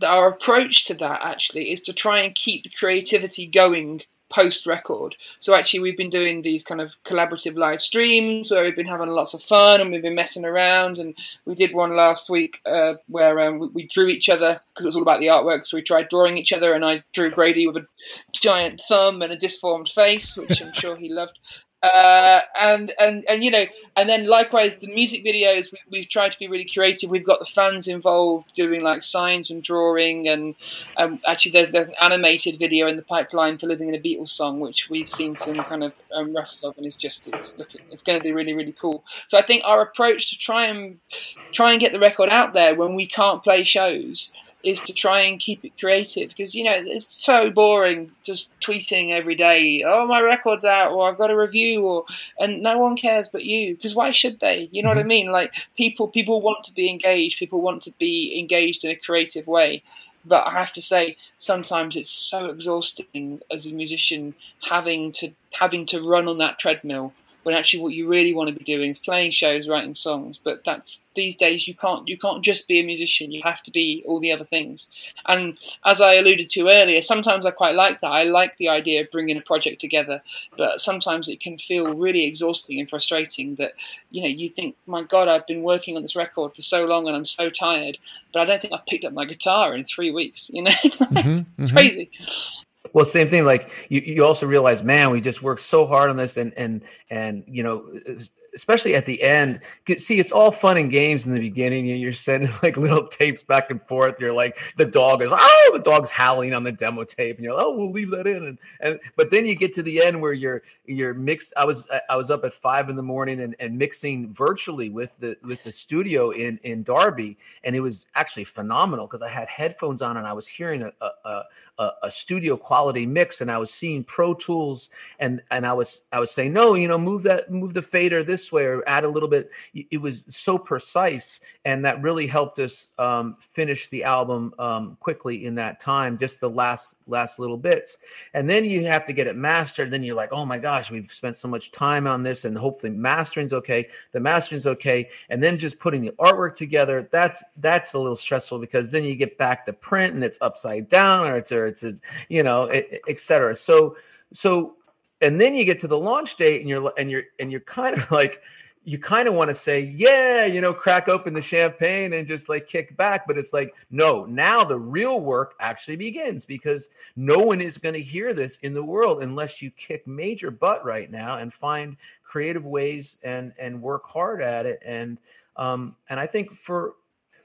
our approach to that actually is to try and keep the creativity going post record. So actually, we've been doing these kind of collaborative live streams where we've been having lots of fun and we've been messing around. And we did one last week uh, where um, we, drew each other because it was all about the artwork. So we tried drawing each other, and I drew Brady with a giant thumb and a disformed face, which I'm sure he loved. Uh, and and and you know, and then likewise the music videos we, have tried to be really creative. We've got the fans involved doing like signs and drawing, and um, actually there's there's an animated video in the pipeline for "Living in a Beatles Song," which we've seen some kind of um, roughs of, and it's just it's looking it's going to be really really cool. So I think our approach to try and try and get the record out there when we can't play shows is to try and keep it creative because you know it's so boring just tweeting every day oh my record's out or i've got a review or and no one cares but you because why should they you know mm-hmm. what i mm-hmm. mean like people people want to be engaged people want to be engaged in a creative way but i have to say sometimes it's so exhausting as a musician having to having to run on that treadmill when actually what you really want to be doing is playing shows, writing songs. But that's these days you can't you can't just be a musician. You have to be all the other things. And as I alluded to earlier, sometimes I quite like that. I like the idea of bringing a project together, but sometimes it can feel really exhausting and frustrating. That you know you think, my God, I've been working on this record for so long and I'm so tired, but I don't think I've picked up my guitar in three weeks. You know, mm-hmm, it's mm-hmm. crazy. Well, same thing. Like you, you also realize, man, we just worked so hard on this, and and and you know, especially at the end. See, it's all fun and games in the beginning. You're sending like little tapes back and forth. You're like, the dog is, oh, the dog's howling on the demo tape, and you're like, oh, we'll leave that in. And, and but then you get to the end where you're you're mixed. I was I was up at five in the morning and, and mixing virtually with the with the studio in in Derby, and it was actually phenomenal because I had headphones on and I was hearing a a, a a studio quality mix, and I was seeing Pro Tools, and and I was I was saying, no, you know, move that move the fader this this way or add a little bit. It was so precise, and that really helped us um, finish the album um, quickly in that time. Just the last last little bits, and then you have to get it mastered. Then you're like, oh my gosh, we've spent so much time on this, and hopefully mastering's okay. The mastering's okay, and then just putting the artwork together. That's that's a little stressful because then you get back the print and it's upside down or it's or it's you know etc. So so and then you get to the launch date and you're and you're and you're kind of like you kind of want to say yeah you know crack open the champagne and just like kick back but it's like no now the real work actually begins because no one is going to hear this in the world unless you kick major butt right now and find creative ways and and work hard at it. And um and i think for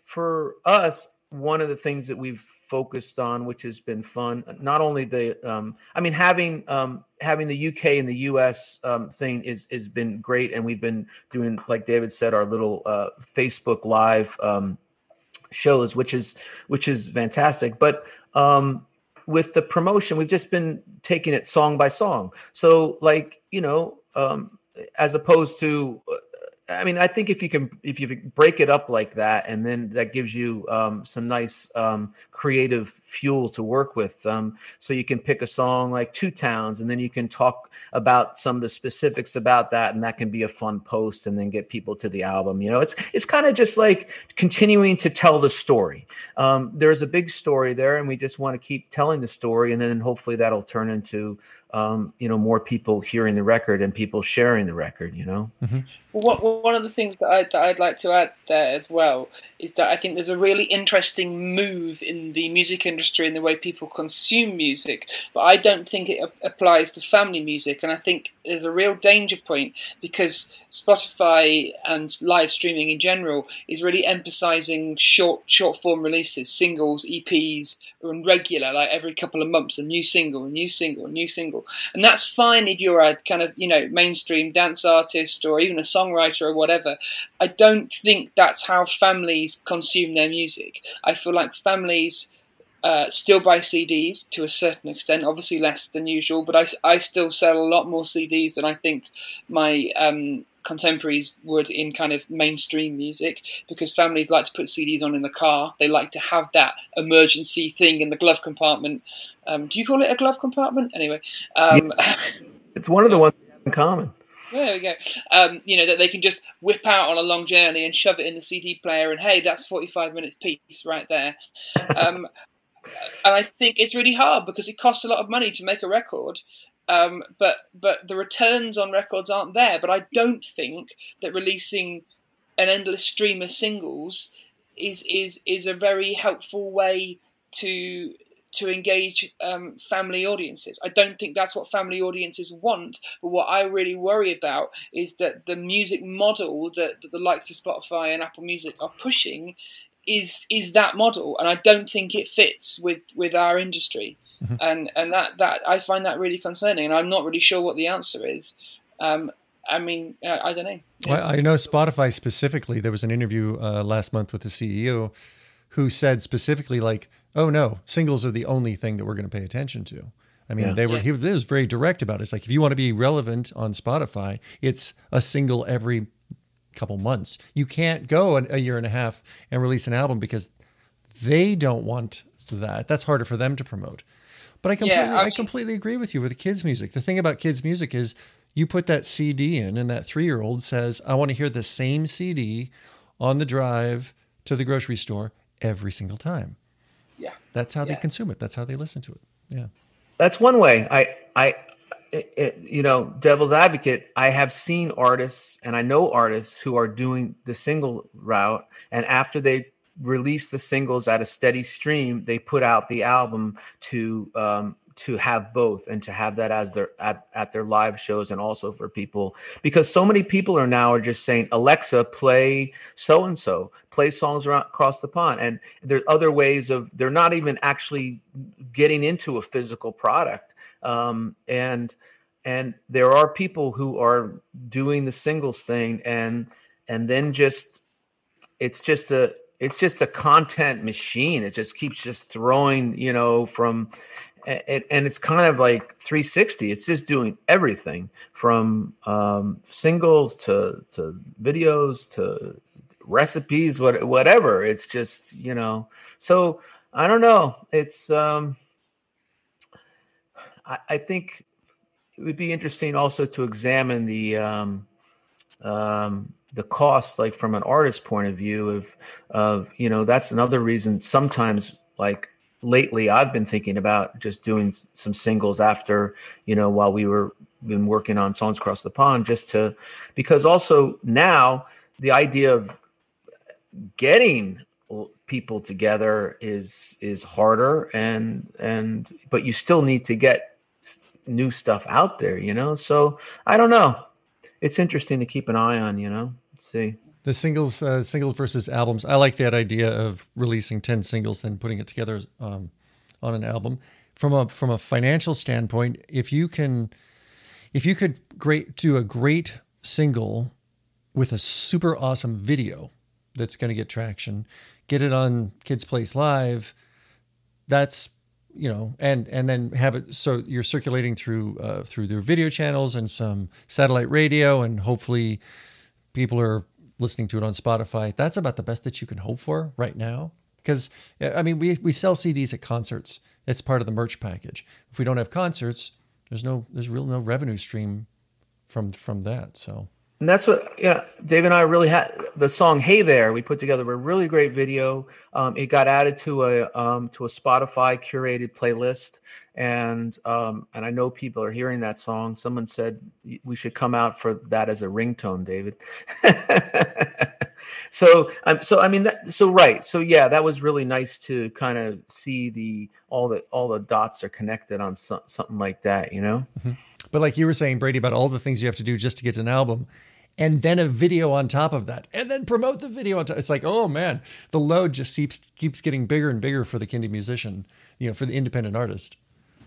for us one of the things that we've focused on, which has been fun. Not only the, um, I mean, having um, having the UK and the US um, thing is has been great, and we've been doing, like David said, our little uh, Facebook Live um, shows, which is which is fantastic. But um, with the promotion, we've just been taking it song by song. So, like you know, um, as opposed to uh, I mean, I think if you can if you break it up like that, and then that gives you um, some nice um, creative fuel to work with. Um, so you can pick a song like Two Towns, and then you can talk about some of the specifics about that, and that can be a fun post, and then get people to the album. You know, it's it's kind of just like continuing to tell the story. Um, there's a big story there, and we just want to keep telling the story, and then hopefully that'll turn into um, you know more people hearing the record and people sharing the record. You know. Mm-hmm. Well, one of the things that, I, that I'd like to add there as well is that I think there's a really interesting move in the music industry and the way people consume music, but I don't think it applies to family music. And I think there's a real danger point because Spotify and live streaming in general is really emphasizing short short form releases, singles, EPs, and regular, like every couple of months, a new single, a new single, a new single. And that's fine if you're a kind of, you know, mainstream dance artist or even a songwriter or whatever. I don't think that's how families consume their music. I feel like families uh, still buy CDs to a certain extent, obviously less than usual, but I, I still sell a lot more CDs than I think my um, contemporaries would in kind of mainstream music because families like to put CDs on in the car. They like to have that emergency thing in the glove compartment. Um, do you call it a glove compartment? Anyway, um, it's one of the ones in common. There we go. Um, you know that they can just whip out on a long journey and shove it in the CD player, and hey, that's forty-five minutes piece right there. Um, and I think it's really hard because it costs a lot of money to make a record, um, but but the returns on records aren't there. But I don't think that releasing an endless stream of singles is is is a very helpful way to to engage um, family audiences. I don't think that's what family audiences want. But what I really worry about is that the music model that, that the likes of Spotify and Apple Music are pushing is is that model, and I don't think it fits with with our industry. Mm-hmm. And and that that I find that really concerning, and I'm not really sure what the answer is. Um, I mean, I, I don't know. Yeah. Well, I know Spotify specifically. There was an interview uh, last month with the CEO who said specifically, like, "Oh no, singles are the only thing that we're going to pay attention to." I mean, yeah. they were yeah. he was very direct about it. It's like if you want to be relevant on Spotify, it's a single every couple months. You can't go a year and a half and release an album because they don't want that. That's harder for them to promote. But I completely, yeah, I, I completely agree with you with the kids' music. The thing about kids' music is you put that CD in, and that three year old says, I want to hear the same CD on the drive to the grocery store every single time. Yeah. That's how yeah. they consume it. That's how they listen to it. Yeah. That's one way. I, I, you know, devil's advocate, I have seen artists and I know artists who are doing the single route. And after they release the singles at a steady stream, they put out the album to um, to have both and to have that as their at, at their live shows and also for people. Because so many people are now are just saying alexa play so and so play songs around across the pond. And there are other ways of they're not even actually getting into a physical product. Um, and and there are people who are doing the singles thing and and then just it's just a it's just a content machine. It just keeps just throwing you know from and, and it's kind of like 360 it's just doing everything from um, singles to to videos to recipes what, whatever it's just you know so i don't know it's um I, I think it would be interesting also to examine the um, um, the cost, like from an artist point of view, of of you know that's another reason. Sometimes, like lately, I've been thinking about just doing some singles after you know while we were been working on songs across the pond, just to because also now the idea of getting people together is is harder and and but you still need to get new stuff out there, you know? So I don't know. It's interesting to keep an eye on, you know? Let's see. The singles, uh, singles versus albums. I like that idea of releasing 10 singles, then putting it together um, on an album. From a, from a financial standpoint, if you can, if you could great do a great single with a super awesome video that's going to get traction, get it on Kids Place Live, that's you know, and and then have it so you're circulating through uh, through their video channels and some satellite radio, and hopefully people are listening to it on Spotify. That's about the best that you can hope for right now. Because I mean, we we sell CDs at concerts. It's part of the merch package. If we don't have concerts, there's no there's real no revenue stream from from that. So and that's what know dave and i really had the song hey there we put together a really great video. Um, it got added to a um, to a spotify curated playlist. And um, and i know people are hearing that song. Someone said we should come out for that as a ringtone david. So um, so i mean that, so right. So yeah that was really nice to kind of see the all the all the dots are connected on some, something like that you know? Mm-hmm. But like you were saying, Brady, about all the things you have to do just to get an album, and then a video on top of that, and then promote the video on top. It's like, oh man, the load just keeps keeps getting bigger and bigger for the indie musician, you know, for the independent artist.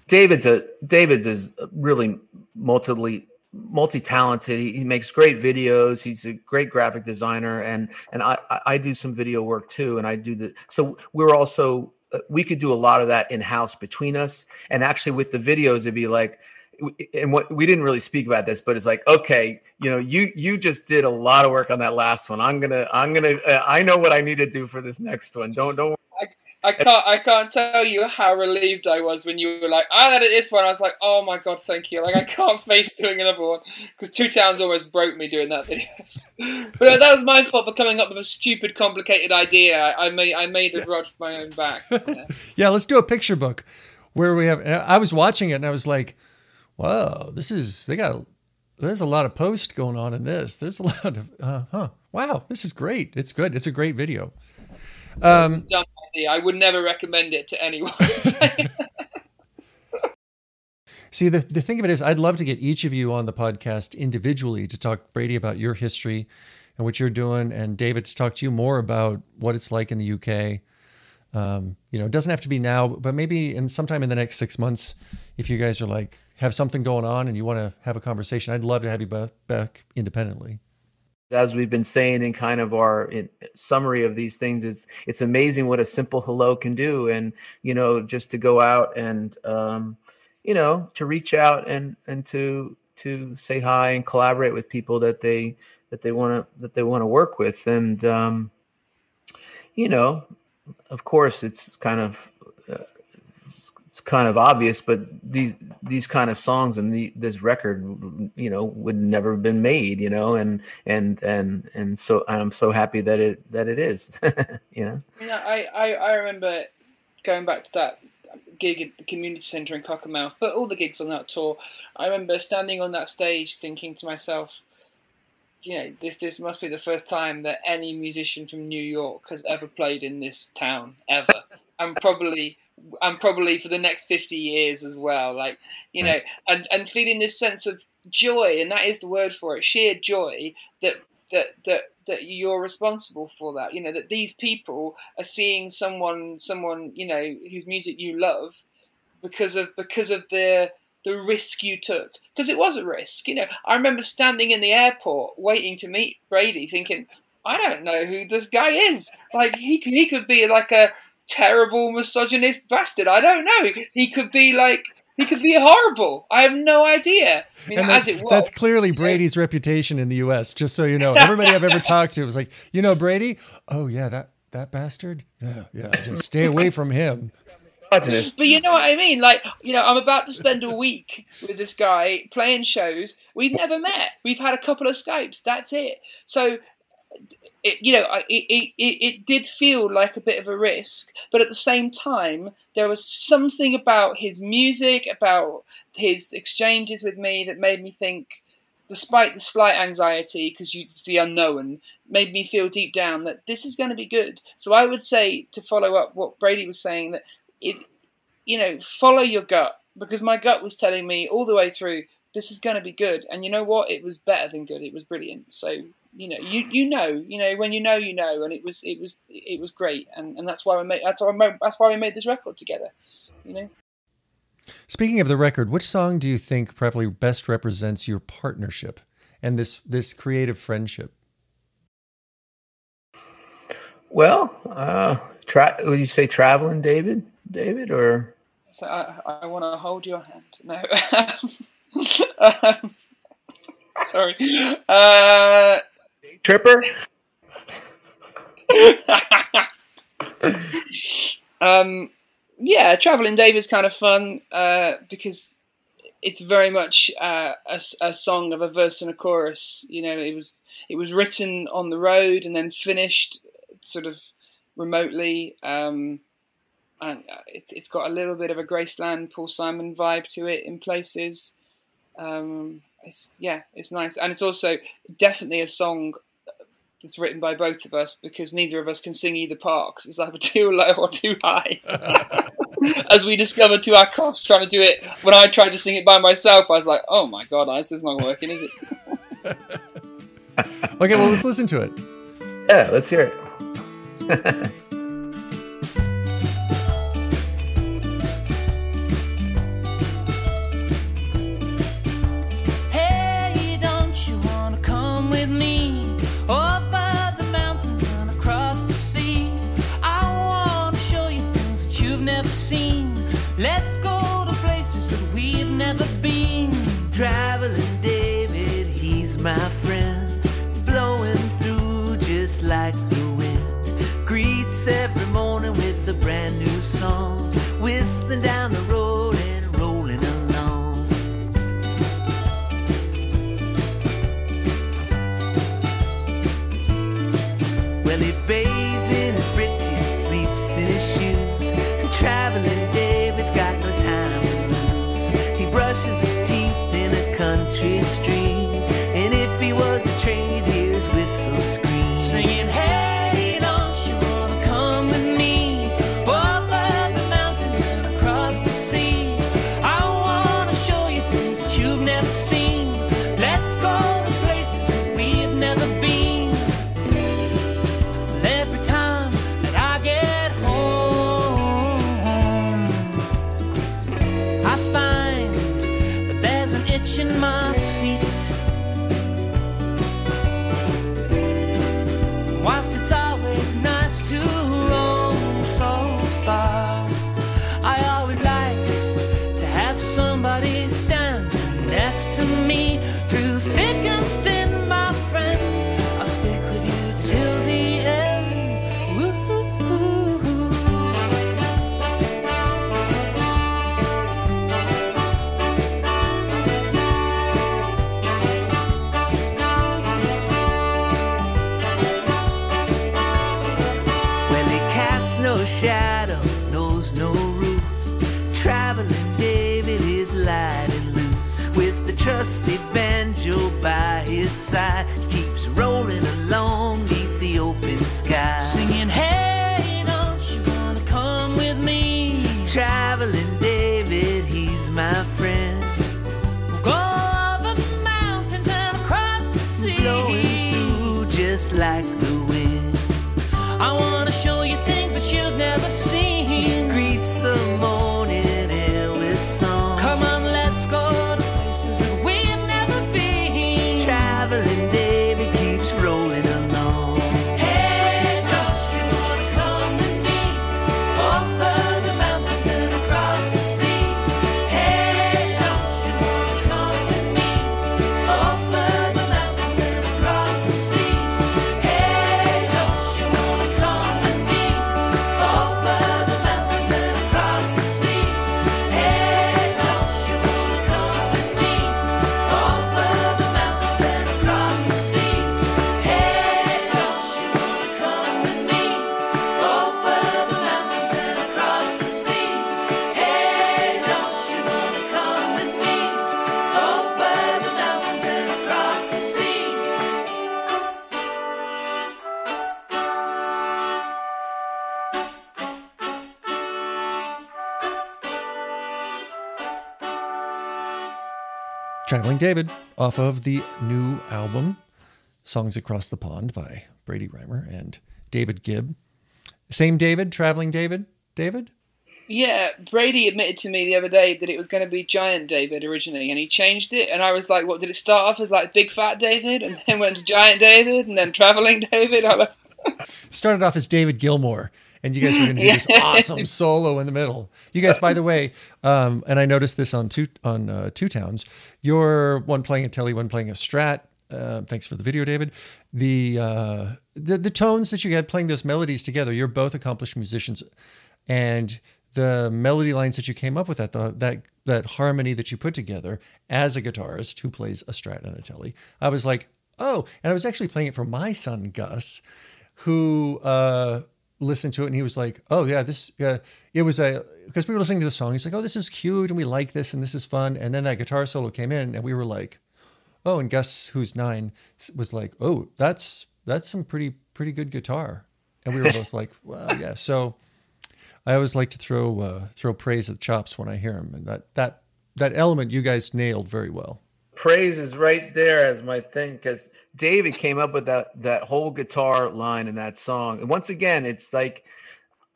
David's a David's is really multi multi-talented. He, he, makes great videos. He's a great graphic designer, and and I I do some video work too, and I do the so we're also uh, we could do a lot of that in house between us, and actually with the videos it'd be like and what we didn't really speak about this, but it's like, okay, you know, you you just did a lot of work on that last one. I'm gonna I'm gonna uh, I know what I need to do for this next one. Don't don't. I, I can't I can't tell you how relieved I was when you were like, I edited this one. I was like, oh my god, thank you. Like I can't face doing another one because Two Towns almost broke me doing that video. but that was my fault for coming up with a stupid, complicated idea. I made I made a rod for my own back. Yeah. yeah, let's do a picture book where we have. I was watching it and I was like whoa, this is, they got, there's a lot of post going on in this. There's a lot of, uh, huh, wow, this is great. It's good. It's a great video. Um, I would never recommend it to anyone. See, the, the thing of it is, I'd love to get each of you on the podcast individually to talk, Brady, about your history and what you're doing, and David to talk to you more about what it's like in the UK. Um, you know, it doesn't have to be now, but maybe in sometime in the next six months, if you guys are like have something going on and you want to have a conversation, I'd love to have you both back independently. As we've been saying in kind of our summary of these things, it's it's amazing what a simple hello can do, and you know, just to go out and um, you know, to reach out and and to to say hi and collaborate with people that they that they want to that they want to work with, and um, you know, of course, it's kind of it's kind of obvious, but these these kind of songs and the, this record, you know, would never have been made, you know, and and and and so I'm so happy that it that it is, you know. Yeah, I, I I remember going back to that gig at the community centre in Cockermouth, but all the gigs on that tour. I remember standing on that stage thinking to myself, you know, this this must be the first time that any musician from New York has ever played in this town ever, and probably and probably for the next 50 years as well like you know and and feeling this sense of joy and that is the word for it sheer joy that that that that you're responsible for that you know that these people are seeing someone someone you know whose music you love because of because of the the risk you took because it was a risk you know. I remember standing in the airport waiting to meet brady thinking i don't know who this guy is. Like he, he could be like a terrible misogynist bastard. I don't know. He could be like he could be horrible. I have no idea. I mean, as it was, that's clearly Brady's reputation in the U.S. Just so you know, everybody I've ever talked to was like, you know, Brady. Oh yeah, that that bastard. Yeah, yeah. Just stay away from him. But you know what I mean? Like, you know, I'm about to spend a week with this guy playing shows. We've never met. We've had a couple of Skypes. That's it. So it, you know, it, it, it did feel like a bit of a risk, but at the same time, there was something about his music, about his exchanges with me that made me think, despite the slight anxiety, because it's the unknown, made me feel deep down that this is going to be good. So I would say, to follow up what Brady was saying, that if, you know, follow your gut, because my gut was telling me all the way through, this is going to be good. And you know what? It was better than good. It was brilliant. So you know, you you know, you know, when you know, you know, and it was it was it was great, and, and that's why we made that's why made, that's why we made this record together, you know. Speaking of the record, which song do you think probably best represents your partnership and this this creative friendship? Well, uh, tra- would you say traveling, David? David, or So I, I want to hold your hand. No. um, sorry. Uh, Tripper. um, yeah, Traveling Dave is kind of fun uh, because it's very much uh, a, a song of a verse and a chorus. You know, it was it was written on the road and then finished sort of remotely. Um, and uh, it, it's got a little bit of a Graceland Paul Simon vibe to it in places. Um, it's yeah, it's nice, and it's also definitely a song that's written by both of us because neither of us can sing either part because it's either too low or too high. As we discovered to our cost trying to do it, when I tried to sing it by myself, I was like, "Oh my god, this is not working, is it?" Okay, well, let's listen to it. Yeah, let's hear it. David off of the new album, Songs Across the Pond by Brady Rymer and David Gibb. Same David, Traveling David, David? Yeah, Brady admitted to me the other day that it was going to be Giant David originally, and he changed it. And I was like, "What did it start off as like Big Fat David, and then went to Giant David, and then Traveling David?" Like, Started off as David Gilmour and you guys were going to do this awesome solo in the middle. You guys, by the way, um, and I noticed this on two on uh, two towns. You're one playing a telly, one playing a strat. Uh, thanks for the video, David. The, uh, the the tones that you had playing those melodies together. You're both accomplished musicians, and the melody lines that you came up with that the, that that harmony that you put together as a guitarist who plays a strat and a telly. I was like, oh, and I was actually playing it for my son Gus, who uh, listened to it and he was like, oh yeah, this uh, it was a because we were listening to the song. He's like, oh, this is cute and we like this and this is fun. And then that guitar solo came in and we were like, oh, and Gus, who's nine, was like, oh, that's that's some pretty pretty good guitar. And we were both like, well, yeah. So I always like to throw uh, throw praise at chops when I hear him and that that that element you guys nailed very well. Praise is right there as my thing because David came up with that that whole guitar line in that song. And once again, it's like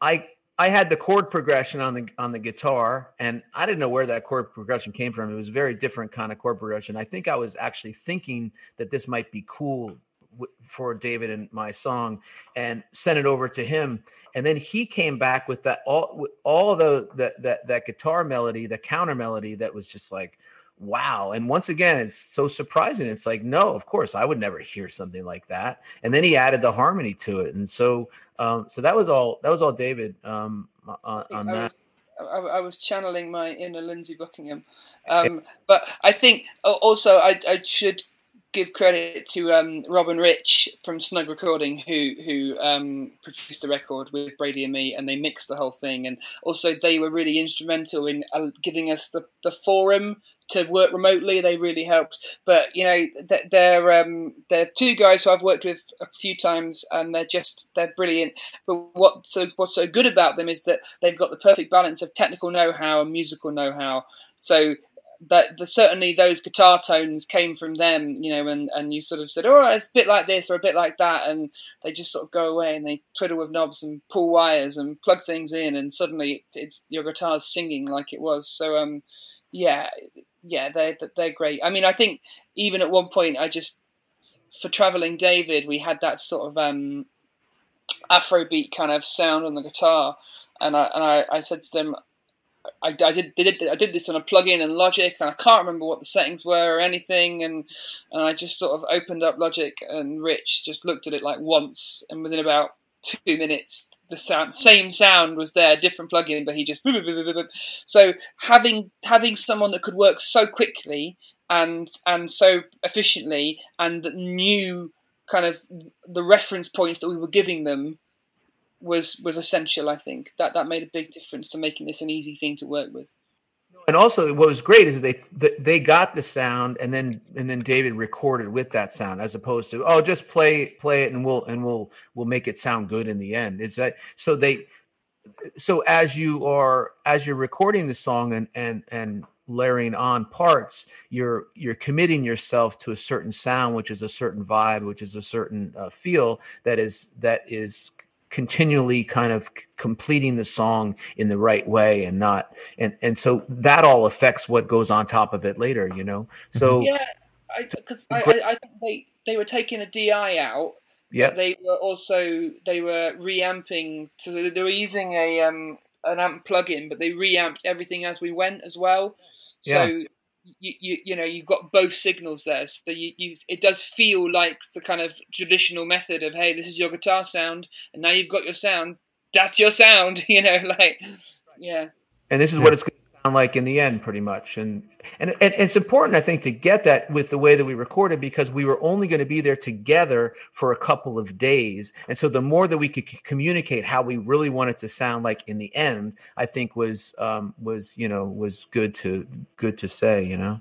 I I had the chord progression on the on the guitar, and I didn't know where that chord progression came from. It was a very different kind of chord progression. I think I was actually thinking that this might be cool for David and my song, and sent it over to him. And then he came back with that all all the that that that guitar melody, the counter melody that was just like wow and once again it's so surprising it's like no of course i would never hear something like that and then he added the harmony to it and so um so that was all that was all david um on, on I that. was, I, I was channeling my inner Lindsey Buckingham, um, but I think also I, I should give credit to um, Robin Rich from Snug Recording, who who um, produced the record with Brady and me, and they mixed the whole thing, and also they were really instrumental in uh, giving us the, the forum to work remotely. They really helped. But you know, they're um, they're two guys who I've worked with a few times, and they're just they're brilliant. But what so what's so good about them is that they've got the perfect balance of technical know-how and musical know-how. So that the, certainly those guitar tones came from them, you know, and, and you sort of said, oh, it's a bit like this or a bit like that, and they just sort of go away and they twiddle with knobs and pull wires and plug things in, and suddenly it's your guitar's singing like it was. So um, yeah, yeah, they're they're great. I mean, I think even at one point, I just for traveling David, we had that sort of um, Afrobeat kind of sound on the guitar, and I and I, I said to them, I, I did, did I did this on a plugin in and Logic, and I can't remember what the settings were or anything, and and I just sort of opened up Logic, and Rich just looked at it like once, and within about two minutes, the sound, same sound was there, different plugin, but he just boop, boop, boop, so having having someone that could work so quickly and and so efficiently and that knew kind of the reference points that we were giving them was was essential. I think that that made a big difference to making this an easy thing to work with. And also what was great is they they got the sound and then and then david recorded with that sound as opposed to oh just play play it and we'll and we'll we'll make it sound good in the end. It's that so they so as you are as you're recording the song and and and layering on parts you're you're committing yourself to a certain sound which is a certain vibe which is a certain uh, feel that is that is continually kind of completing the song in the right way and not and and so that all affects what goes on top of it later you know so Yeah, because I, I, I think they they were taking a DI out. yeah They were also they were reamping. So they they were using a um an amp plugin, but they reamped everything as we went as well. So. Yeah. You, you you know you've got both signals there, so you, you it does feel like the kind of traditional method of hey this is your guitar sound and now you've got your sound. That's your sound you know like yeah. And this is what it's going to sound like in the end pretty much. And, and and it's important i think to get that with the way that we recorded because we were only going to be there together for a couple of days. And so the more that we could communicate how we really wanted to sound like in the end i think was um was you know was good to good to say you know?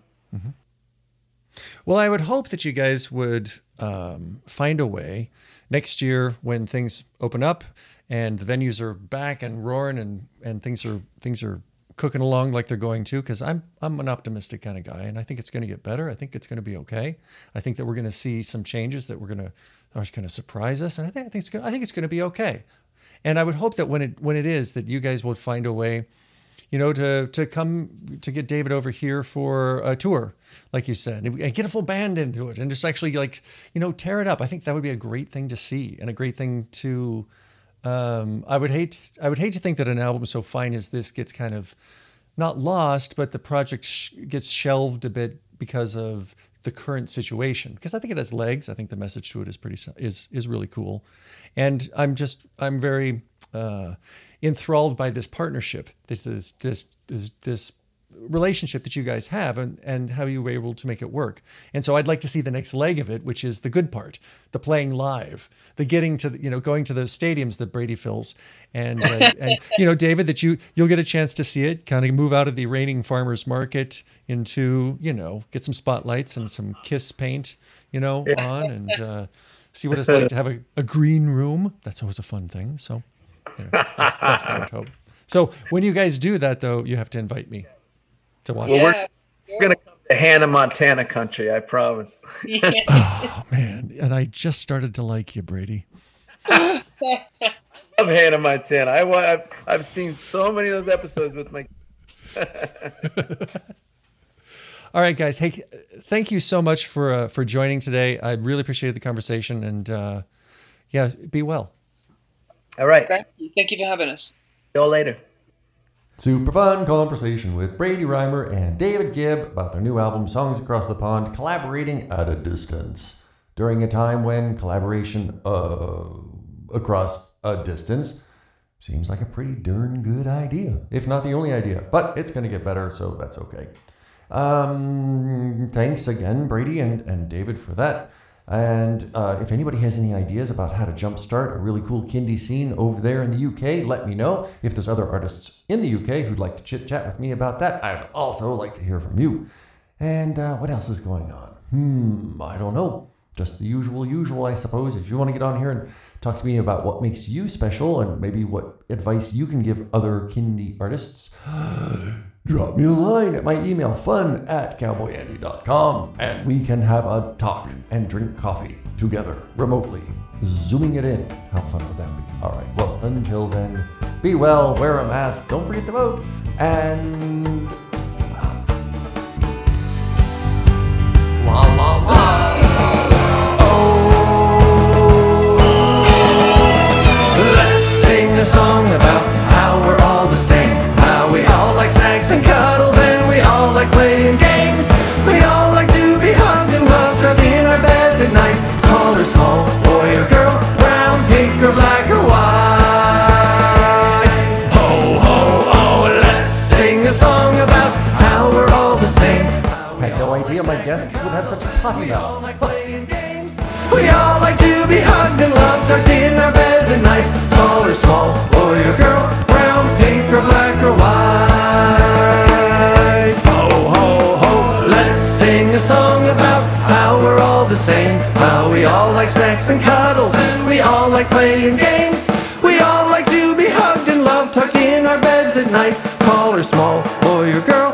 Well, I would hope that you guys would um, find a way next year when things open up and the venues are back and roaring and, and things are things are cooking along like they're going to. Because I'm I'm an optimistic kind of guy, and I think it's going to get better. I think it's going to be okay. I think that we're going to see some changes that we're going to are going to surprise us, and I think I think it's going I think it's going to be okay. And I would hope that when it when it is that you guys will find a way you know, to to come to get David over here for a tour, like you said, and get a full band into it, and just actually like you know tear it up. I think that would be a great thing to see and a great thing to um, I would hate I would hate to think that an album so fine as this gets kind of not lost, but the project sh- gets shelved a bit because of the current situation. Because I think it has legs. I think the message to it is pretty is is really cool, and I'm just I'm very uh, enthralled by this partnership, this this this this, this relationship that you guys have and, and how you were able to make it work. And so I'd like to see the next leg of it, which is the good part, the playing live, the getting to, the, you know, going to those stadiums that Brady fills. And, uh, and, you know, David, that you, you'll get a chance to see it, kind of move out of the raining farmer's market into, you know, get some spotlights and some kiss paint, you know, on and uh, see what it's like to have a, a green room. That's always a fun thing. So you know, that's, that's what I would hope. So when you guys do that, though, you have to invite me to watch. Well, we're- We're gonna come to Hannah Montana country, I promise. yeah. Man, and I just started to like you, Brady. I love Hannah Montana. I, I've, I've seen so many of those episodes with my. All right, guys. Hey, thank you so much for uh, for joining today. I really appreciated the conversation, and uh, yeah, be well. All right. Thank you. Thank you for having us. See you all later. Super fun conversation with Brady Rymer and David Gibb about their new album, Songs Across the Pond, collaborating at a distance. During a time when collaboration uh, across a distance seems like a pretty darn good idea, if not the only idea. But it's going to get better, so that's okay. Um, thanks again, Brady and, and David, for that. And uh, if anybody has any ideas about how to jumpstart a really cool kindie scene over there in the UK, let me know. If there's other artists in the UK who'd like to chit chat with me about that, I'd also like to hear from you. And uh, what else is going on? Hmm, I don't know. Just the usual, usual, I suppose. If you want to get on here and talk to me about what makes you special and maybe what advice you can give other kindie artists, drop me a line at my email fun at cowboyandy.com and we can have a talk and drink coffee together remotely. Zooming it in. How fun would that be? All right. Well until then be well wear a mask don't forget to vote and la la la. Oh. Let's sing a song about like playing games. We all like to be hugged and loved, tucked in our beds at night. Tall or small, boy or girl, brown, pink or black or white. Ho ho ho, let's sing a song about how we're all the same. I had no idea my guests would have such a potty mouth. We all like to be hugged and loved, tucked in our beds at night. Tall or small, boy or girl, brown, pink or black or white. The same. How we all like snacks and cuddles, and we all like playing games. We all like to be hugged and loved, tucked in our beds at night. Tall or small, boy or girl,